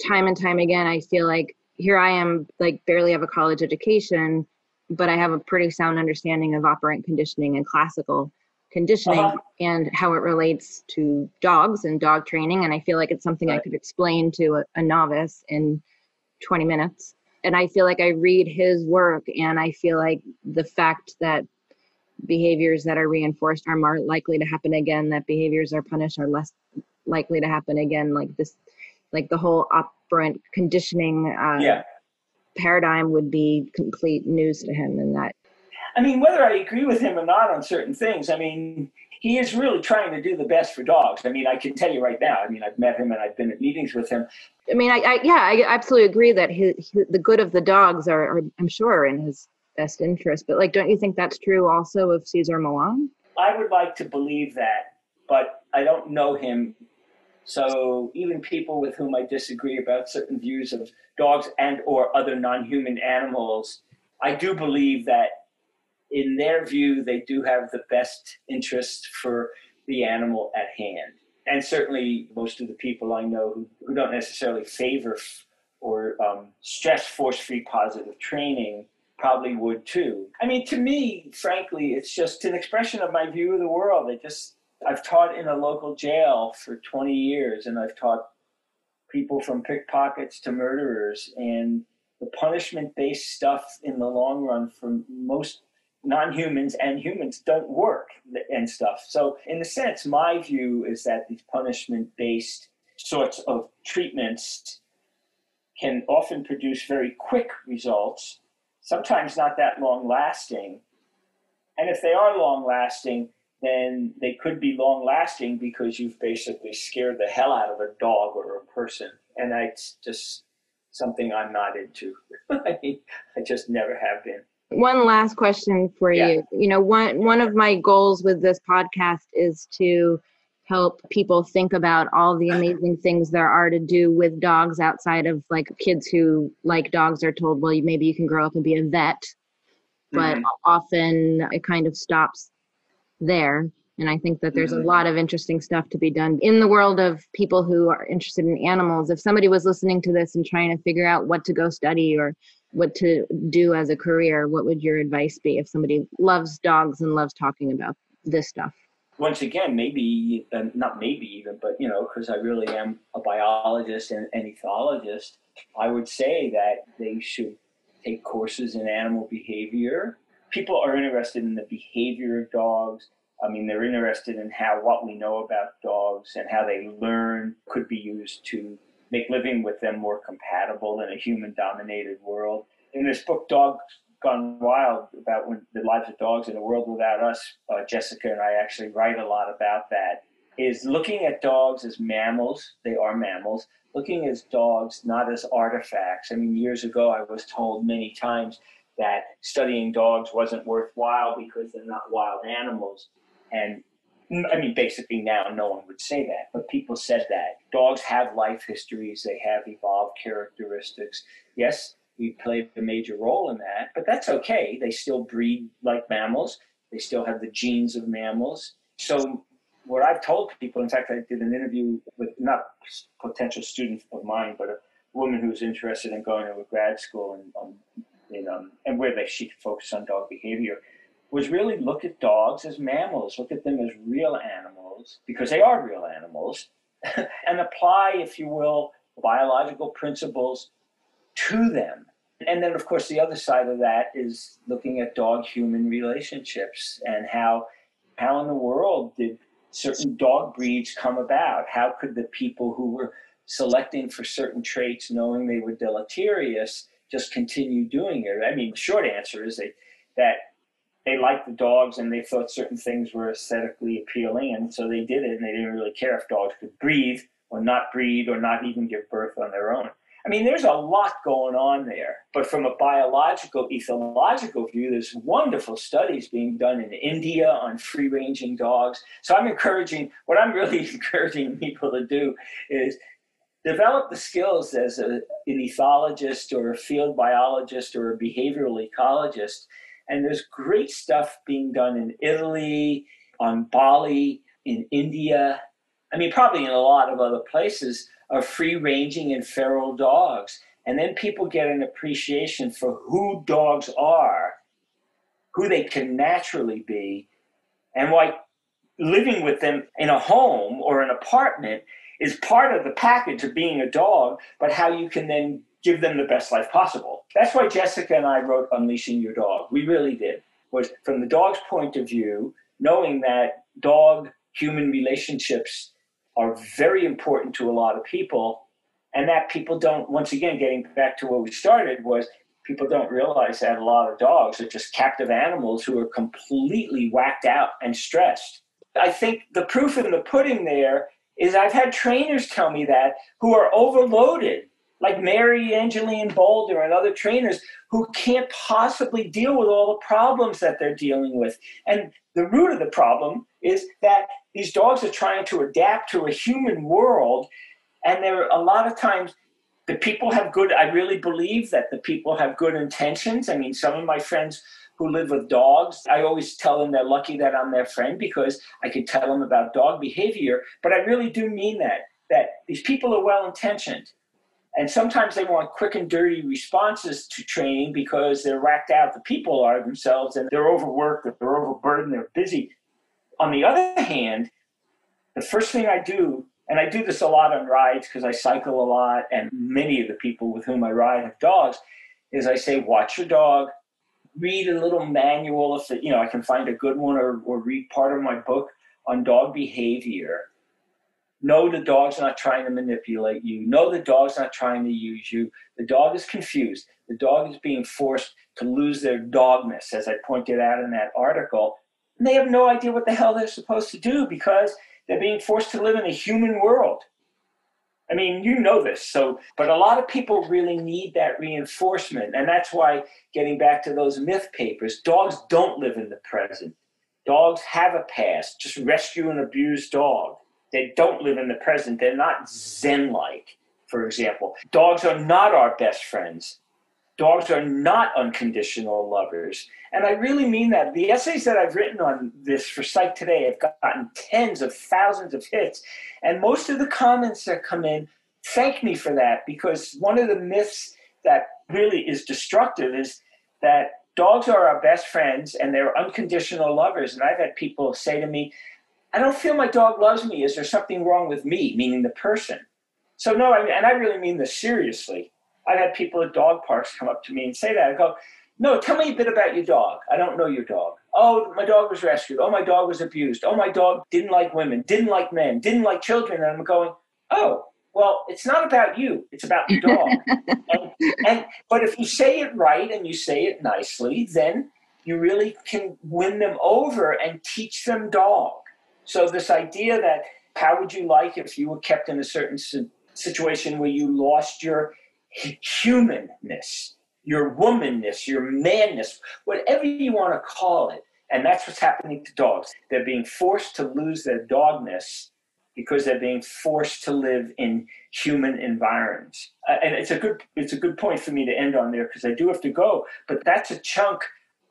time and time again I feel like here I am like barely have a college education but I have a pretty sound understanding of operant conditioning and classical conditioning uh-huh. and how it relates to dogs and dog training and I feel like it's something right. I could explain to a, a novice in 20 minutes and I feel like I read his work and I feel like the fact that behaviors that are reinforced are more likely to happen again, that behaviors are punished are less likely to happen again. Like this, like the whole operant conditioning uh, yeah. paradigm would be complete news to him. And that. I mean, whether I agree with him or not on certain things, I mean, he is really trying to do the best for dogs. I mean, I can tell you right now. I mean, I've met him and I've been at meetings with him. I mean, I, I yeah, I absolutely agree that his, his, the good of the dogs are, are, I'm sure, in his best interest. But like, don't you think that's true also of Cesar Millan? I would like to believe that, but I don't know him. So even people with whom I disagree about certain views of dogs and or other non-human animals, I do believe that in their view, they do have the best interest for the animal at hand. And certainly, most of the people I know who, who don't necessarily favor f- or um, stress force free positive training probably would too. I mean, to me, frankly, it's just an expression of my view of the world. It just, I've taught in a local jail for 20 years and I've taught people from pickpockets to murderers and the punishment based stuff in the long run for most non-humans and humans don't work and stuff. So in a sense, my view is that these punishment-based sorts of treatments can often produce very quick results, sometimes not that long lasting. And if they are long lasting, then they could be long lasting because you've basically scared the hell out of a dog or a person. And that's just something I'm not into. I I just never have been. One last question for yeah. you. You know, one one of my goals with this podcast is to help people think about all the amazing things there are to do with dogs outside of like kids who like dogs are told, well, maybe you can grow up and be a vet, but mm-hmm. often it kind of stops there. And I think that there's a lot of interesting stuff to be done in the world of people who are interested in animals. If somebody was listening to this and trying to figure out what to go study or what to do as a career, what would your advice be if somebody loves dogs and loves talking about this stuff? Once again, maybe, uh, not maybe even, but you know, because I really am a biologist and an ethologist, I would say that they should take courses in animal behavior. People are interested in the behavior of dogs. I mean, they're interested in how what we know about dogs and how they learn could be used to make living with them more compatible in a human dominated world. In this book, Dogs Gone Wild, about when the lives of dogs in a world without us, uh, Jessica and I actually write a lot about that. Is looking at dogs as mammals, they are mammals, looking at dogs not as artifacts. I mean, years ago, I was told many times that studying dogs wasn't worthwhile because they're not wild animals. And I mean, basically now no one would say that, but people said that. Dogs have life histories, they have evolved characteristics. Yes, we played a major role in that, but that's okay. They still breed like mammals, they still have the genes of mammals. So, what I've told people, in fact, I did an interview with not a potential student of mine, but a woman who's interested in going to a grad school and um, in, um, and where they she could focus on dog behavior was really look at dogs as mammals, look at them as real animals, because they are real animals, and apply, if you will, biological principles to them. And then, of course, the other side of that is looking at dog human relationships and how, how in the world did certain dog breeds come about? How could the people who were selecting for certain traits, knowing they were deleterious, just continue doing it? I mean, the short answer is they, that they liked the dogs and they thought certain things were aesthetically appealing, and so they did it, and they didn't really care if dogs could breathe or not breed or not even give birth on their own. I mean, there's a lot going on there. But from a biological, ethological view, there's wonderful studies being done in India on free ranging dogs. So I'm encouraging, what I'm really encouraging people to do is develop the skills as a, an ethologist or a field biologist or a behavioral ecologist and there's great stuff being done in Italy, on Bali, in India. I mean, probably in a lot of other places of free ranging and feral dogs. And then people get an appreciation for who dogs are, who they can naturally be, and why living with them in a home or an apartment is part of the package of being a dog, but how you can then give them the best life possible. That's why Jessica and I wrote Unleashing Your Dog. We really did. Was from the dog's point of view, knowing that dog human relationships are very important to a lot of people, and that people don't, once again, getting back to where we started, was people don't realize that a lot of dogs are just captive animals who are completely whacked out and stressed. I think the proof in the pudding there is I've had trainers tell me that who are overloaded like Mary Angilly in Boulder and other trainers who can't possibly deal with all the problems that they're dealing with. And the root of the problem is that these dogs are trying to adapt to a human world, and there are a lot of times the people have good, I really believe that the people have good intentions. I mean, some of my friends who live with dogs, I always tell them they're lucky that I'm their friend because I can tell them about dog behavior. But I really do mean that, that these people are well intentioned and sometimes they want quick and dirty responses to training because they're racked out. The people are themselves and they're overworked, they're overburdened, they're busy. On the other hand, the first thing I do, and I do this a lot on rides because I cycle a lot, and many of the people with whom I ride have dogs, is I say, watch your dog, read a little manual if you know I can find a good one, or, or read part of my book on dog behavior Know the dog's not trying to manipulate you. Know the dog's not trying to use you. The dog is confused. The dog is being forced to lose their dogness, as I pointed out in that article. And they have no idea what the hell they're supposed to do because they're being forced to live in a human world. I mean, you know this. So, but a lot of people really need that reinforcement. And that's why, getting back to those myth papers, dogs don't live in the present. Dogs have a past. Just rescue an abused dog. They don't live in the present. They're not Zen like, for example. Dogs are not our best friends. Dogs are not unconditional lovers. And I really mean that. The essays that I've written on this for Psych Today have gotten tens of thousands of hits. And most of the comments that come in thank me for that because one of the myths that really is destructive is that dogs are our best friends and they're unconditional lovers. And I've had people say to me, I don't feel my dog loves me. Is there something wrong with me, meaning the person? So, no, I mean, and I really mean this seriously. I've had people at dog parks come up to me and say that. I go, no, tell me a bit about your dog. I don't know your dog. Oh, my dog was rescued. Oh, my dog was abused. Oh, my dog didn't like women, didn't like men, didn't like children. And I'm going, oh, well, it's not about you. It's about the dog. and, and but if you say it right and you say it nicely, then you really can win them over and teach them dog. So this idea that how would you like if you were kept in a certain situation where you lost your humanness, your womanness, your manness, whatever you want to call it. And that's what's happening to dogs. They're being forced to lose their dogness because they're being forced to live in human environments. And it's a good it's a good point for me to end on there because I do have to go. But that's a chunk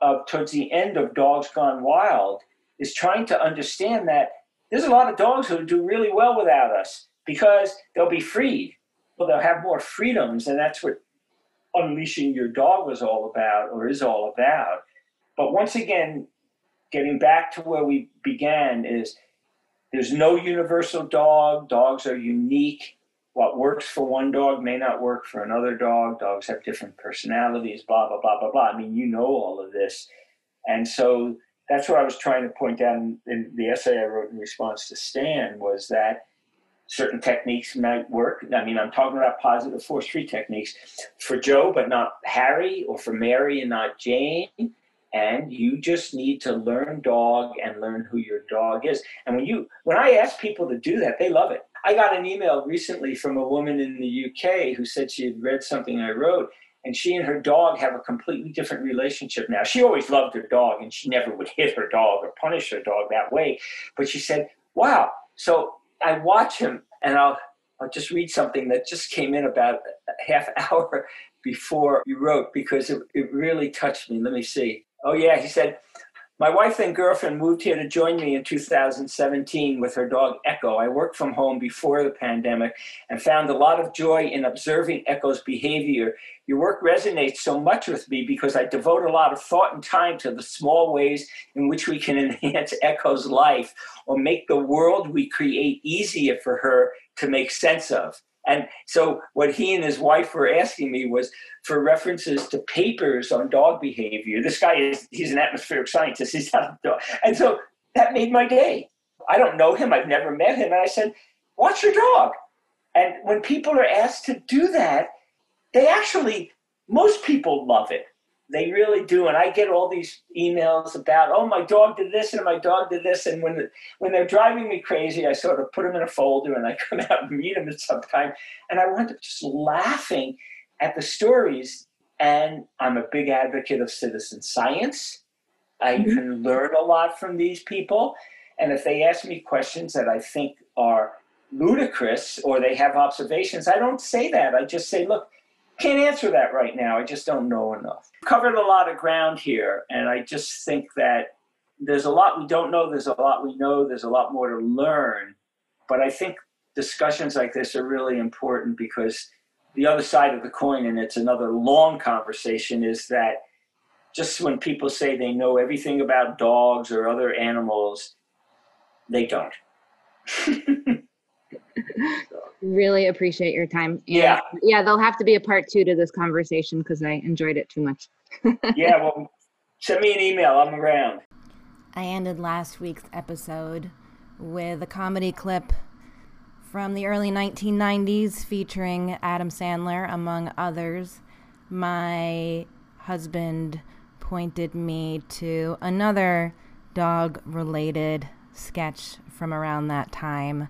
of towards the end of Dogs Gone Wild is trying to understand that there's a lot of dogs who do really well without us because they'll be freed. Well, they'll have more freedoms, and that's what unleashing your dog was all about or is all about. But once again, getting back to where we began is there's no universal dog. Dogs are unique. What works for one dog may not work for another dog. Dogs have different personalities, blah, blah, blah, blah, blah. I mean, you know all of this. And so that's what I was trying to point out in, the essay I wrote in response to Stan was that certain techniques might work. I mean, I'm talking about positive force free techniques for Joe, but not Harry, or for Mary and not Jane. And you just need to learn dog and learn who your dog is. And when you when i ask people to do that they love it. I got an email recently from a woman in the uk who said she had read something i wrote and she and her dog have a completely different relationship now she always loved her dog and she never would hit her dog or punish her dog that way but she said wow so i watch him and i'll I'll just read something that just came in about a half hour before you wrote because it, it really touched me. Let me see. Oh, yeah. He said, My wife and girlfriend moved here to join me in 2017 with her dog Echo. I worked from home before the pandemic and found a lot of joy in observing Echo's behavior. Your work resonates so much with me because I devote a lot of thought and time to the small ways in which we can enhance Echo's life or make the world we create easier for her to make sense of. And so what he and his wife were asking me was for references to papers on dog behavior. This guy is he's an atmospheric scientist. He's not a dog. And so that made my day. I don't know him. I've never met him. And I said, watch your dog. And when people are asked to do that, they actually, most people love it. They really do. And I get all these emails about, oh, my dog did this and my dog did this. And when when they're driving me crazy, I sort of put them in a folder and I come out and meet them at some time. And I wind up just laughing at the stories. And I'm a big advocate of citizen science. I mm-hmm. can learn a lot from these people. And if they ask me questions that I think are ludicrous or they have observations, I don't say that. I just say, look, can't answer that right now. I just don't know enough. Covered a lot of ground here, and I just think that there's a lot we don't know, there's a lot we know, there's a lot more to learn. But I think discussions like this are really important because the other side of the coin, and it's another long conversation, is that just when people say they know everything about dogs or other animals, they don't. really appreciate your time. And yeah. Yeah, there'll have to be a part two to this conversation because I enjoyed it too much. yeah, well, send me an email. I'm around. I ended last week's episode with a comedy clip from the early 1990s featuring Adam Sandler, among others. My husband pointed me to another dog related sketch from around that time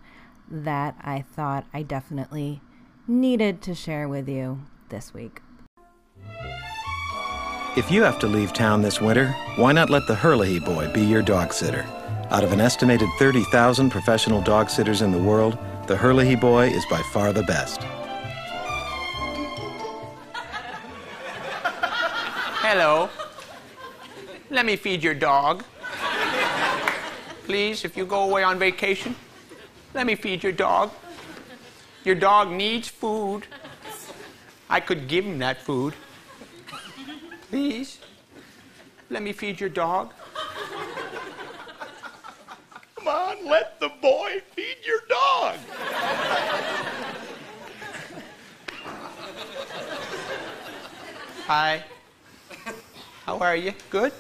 that I thought I definitely needed to share with you this week. If you have to leave town this winter, why not let the Herlihy boy be your dog sitter? Out of an estimated 30,000 professional dog sitters in the world, the Herlihy boy is by far the best. Hello. Let me feed your dog. Please, if you go away on vacation, let me feed your dog. Your dog needs food. I could give him that food. Please, let me feed your dog. Come on, let the boy feed your dog. Hi. How are you? Good?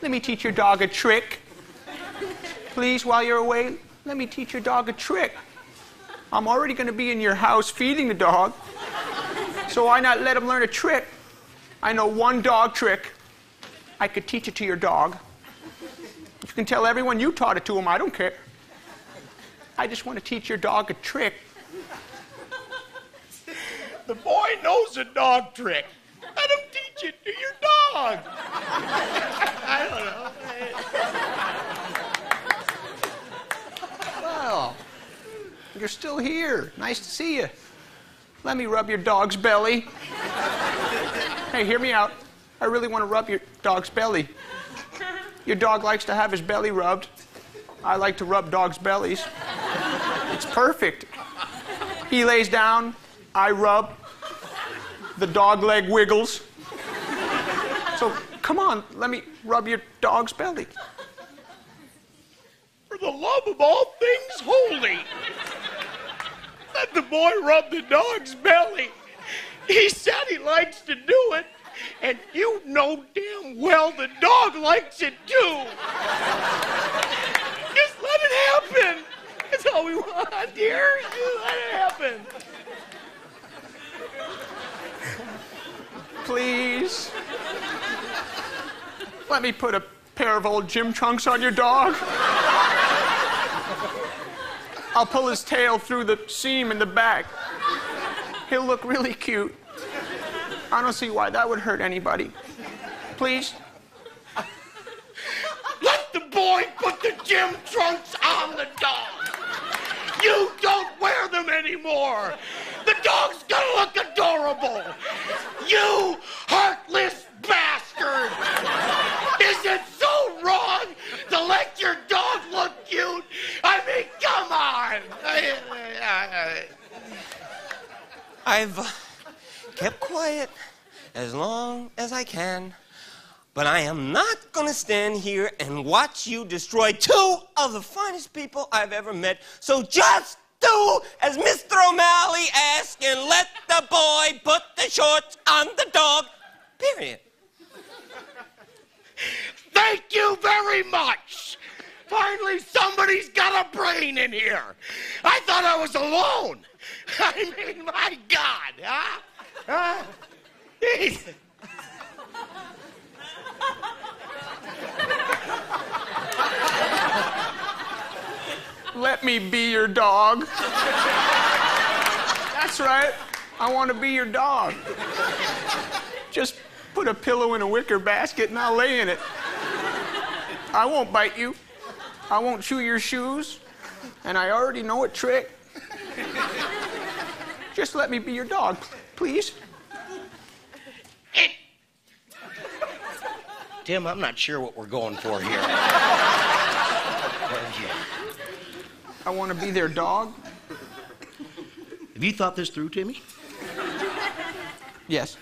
Let me teach your dog a trick. Please, while you're away, let me teach your dog a trick. I'm already going to be in your house feeding the dog. So why not let him learn a trick? I know one dog trick. I could teach it to your dog. You can tell everyone you taught it to him, I don't care. I just want to teach your dog a trick. The boy knows a dog trick. Let him teach it to your dog. I don't know. Well, you're still here. Nice to see you. Let me rub your dog's belly. hey, hear me out. I really want to rub your dog's belly. Your dog likes to have his belly rubbed. I like to rub dogs' bellies. It's perfect. He lays down, I rub, the dog leg wiggles. So come on, let me rub your dog's belly. For the love of all things holy, let the boy rub the dog's belly. He said he likes to do it, and you know damn well the dog likes it too. Just let it happen. That's all we want, dear. Just let it happen. Please. Let me put a pair of old gym trunks on your dog. I'll pull his tail through the seam in the back. He'll look really cute. I don't see why that would hurt anybody. Please? Let the boy put the gym trunks on the dog. You don't wear them anymore. The dog's gonna look adorable. You heartless bastard! Is it wrong to let your dog look cute? I mean, come on! I've uh, kept quiet as long as I can, but I am not going to stand here and watch you destroy two of the finest people I've ever met. So just do as Mr. O'Malley asked and let the boy put the shorts on the dog. Period. Thank you very much. Finally, somebody's got a brain in here. I thought I was alone. I mean, my God, huh? Huh? Jeez. Let me be your dog. That's right. I want to be your dog. Just put a pillow in a wicker basket and I'll lay in it. I won't bite you. I won't chew your shoes. And I already know a trick. Just let me be your dog, please. Tim, I'm not sure what we're going for here. I want to be their dog. Have you thought this through, Timmy? Yes.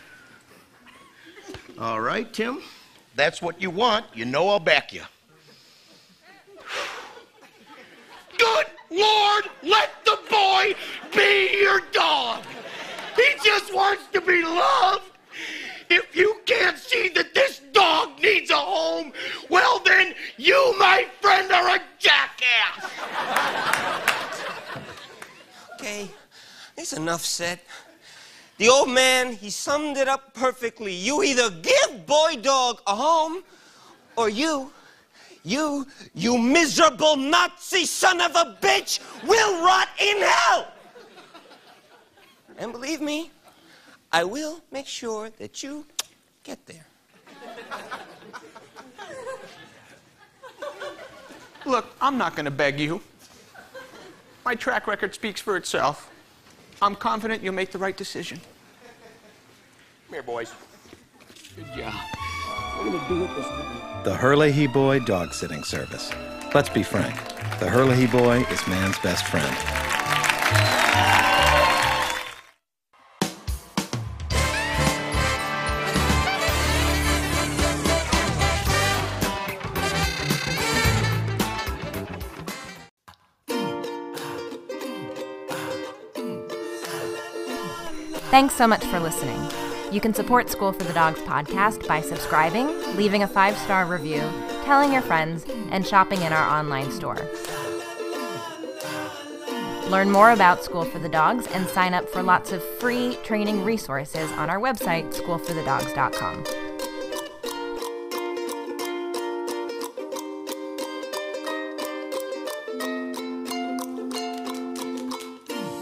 All right, Tim. That's what you want. You know I'll back you. Good Lord, let the boy be your dog. He just wants to be loved. If you can't see that this dog needs a home, well, then you, my friend, are a jackass. Okay, it's enough said. The old man, he summed it up perfectly. You either give boy dog a home, or you, you, you miserable Nazi son of a bitch, will rot in hell. And believe me, I will make sure that you get there. Look, I'm not going to beg you. My track record speaks for itself. I'm confident you'll make the right decision. Come here, boys. Good job. The Herlihy Boy Dog Sitting Service. Let's be frank. The Herlihy Boy is man's best friend. Thanks so much for listening. You can support School for the Dogs podcast by subscribing, leaving a five star review, telling your friends, and shopping in our online store. Learn more about School for the Dogs and sign up for lots of free training resources on our website, schoolforthedogs.com.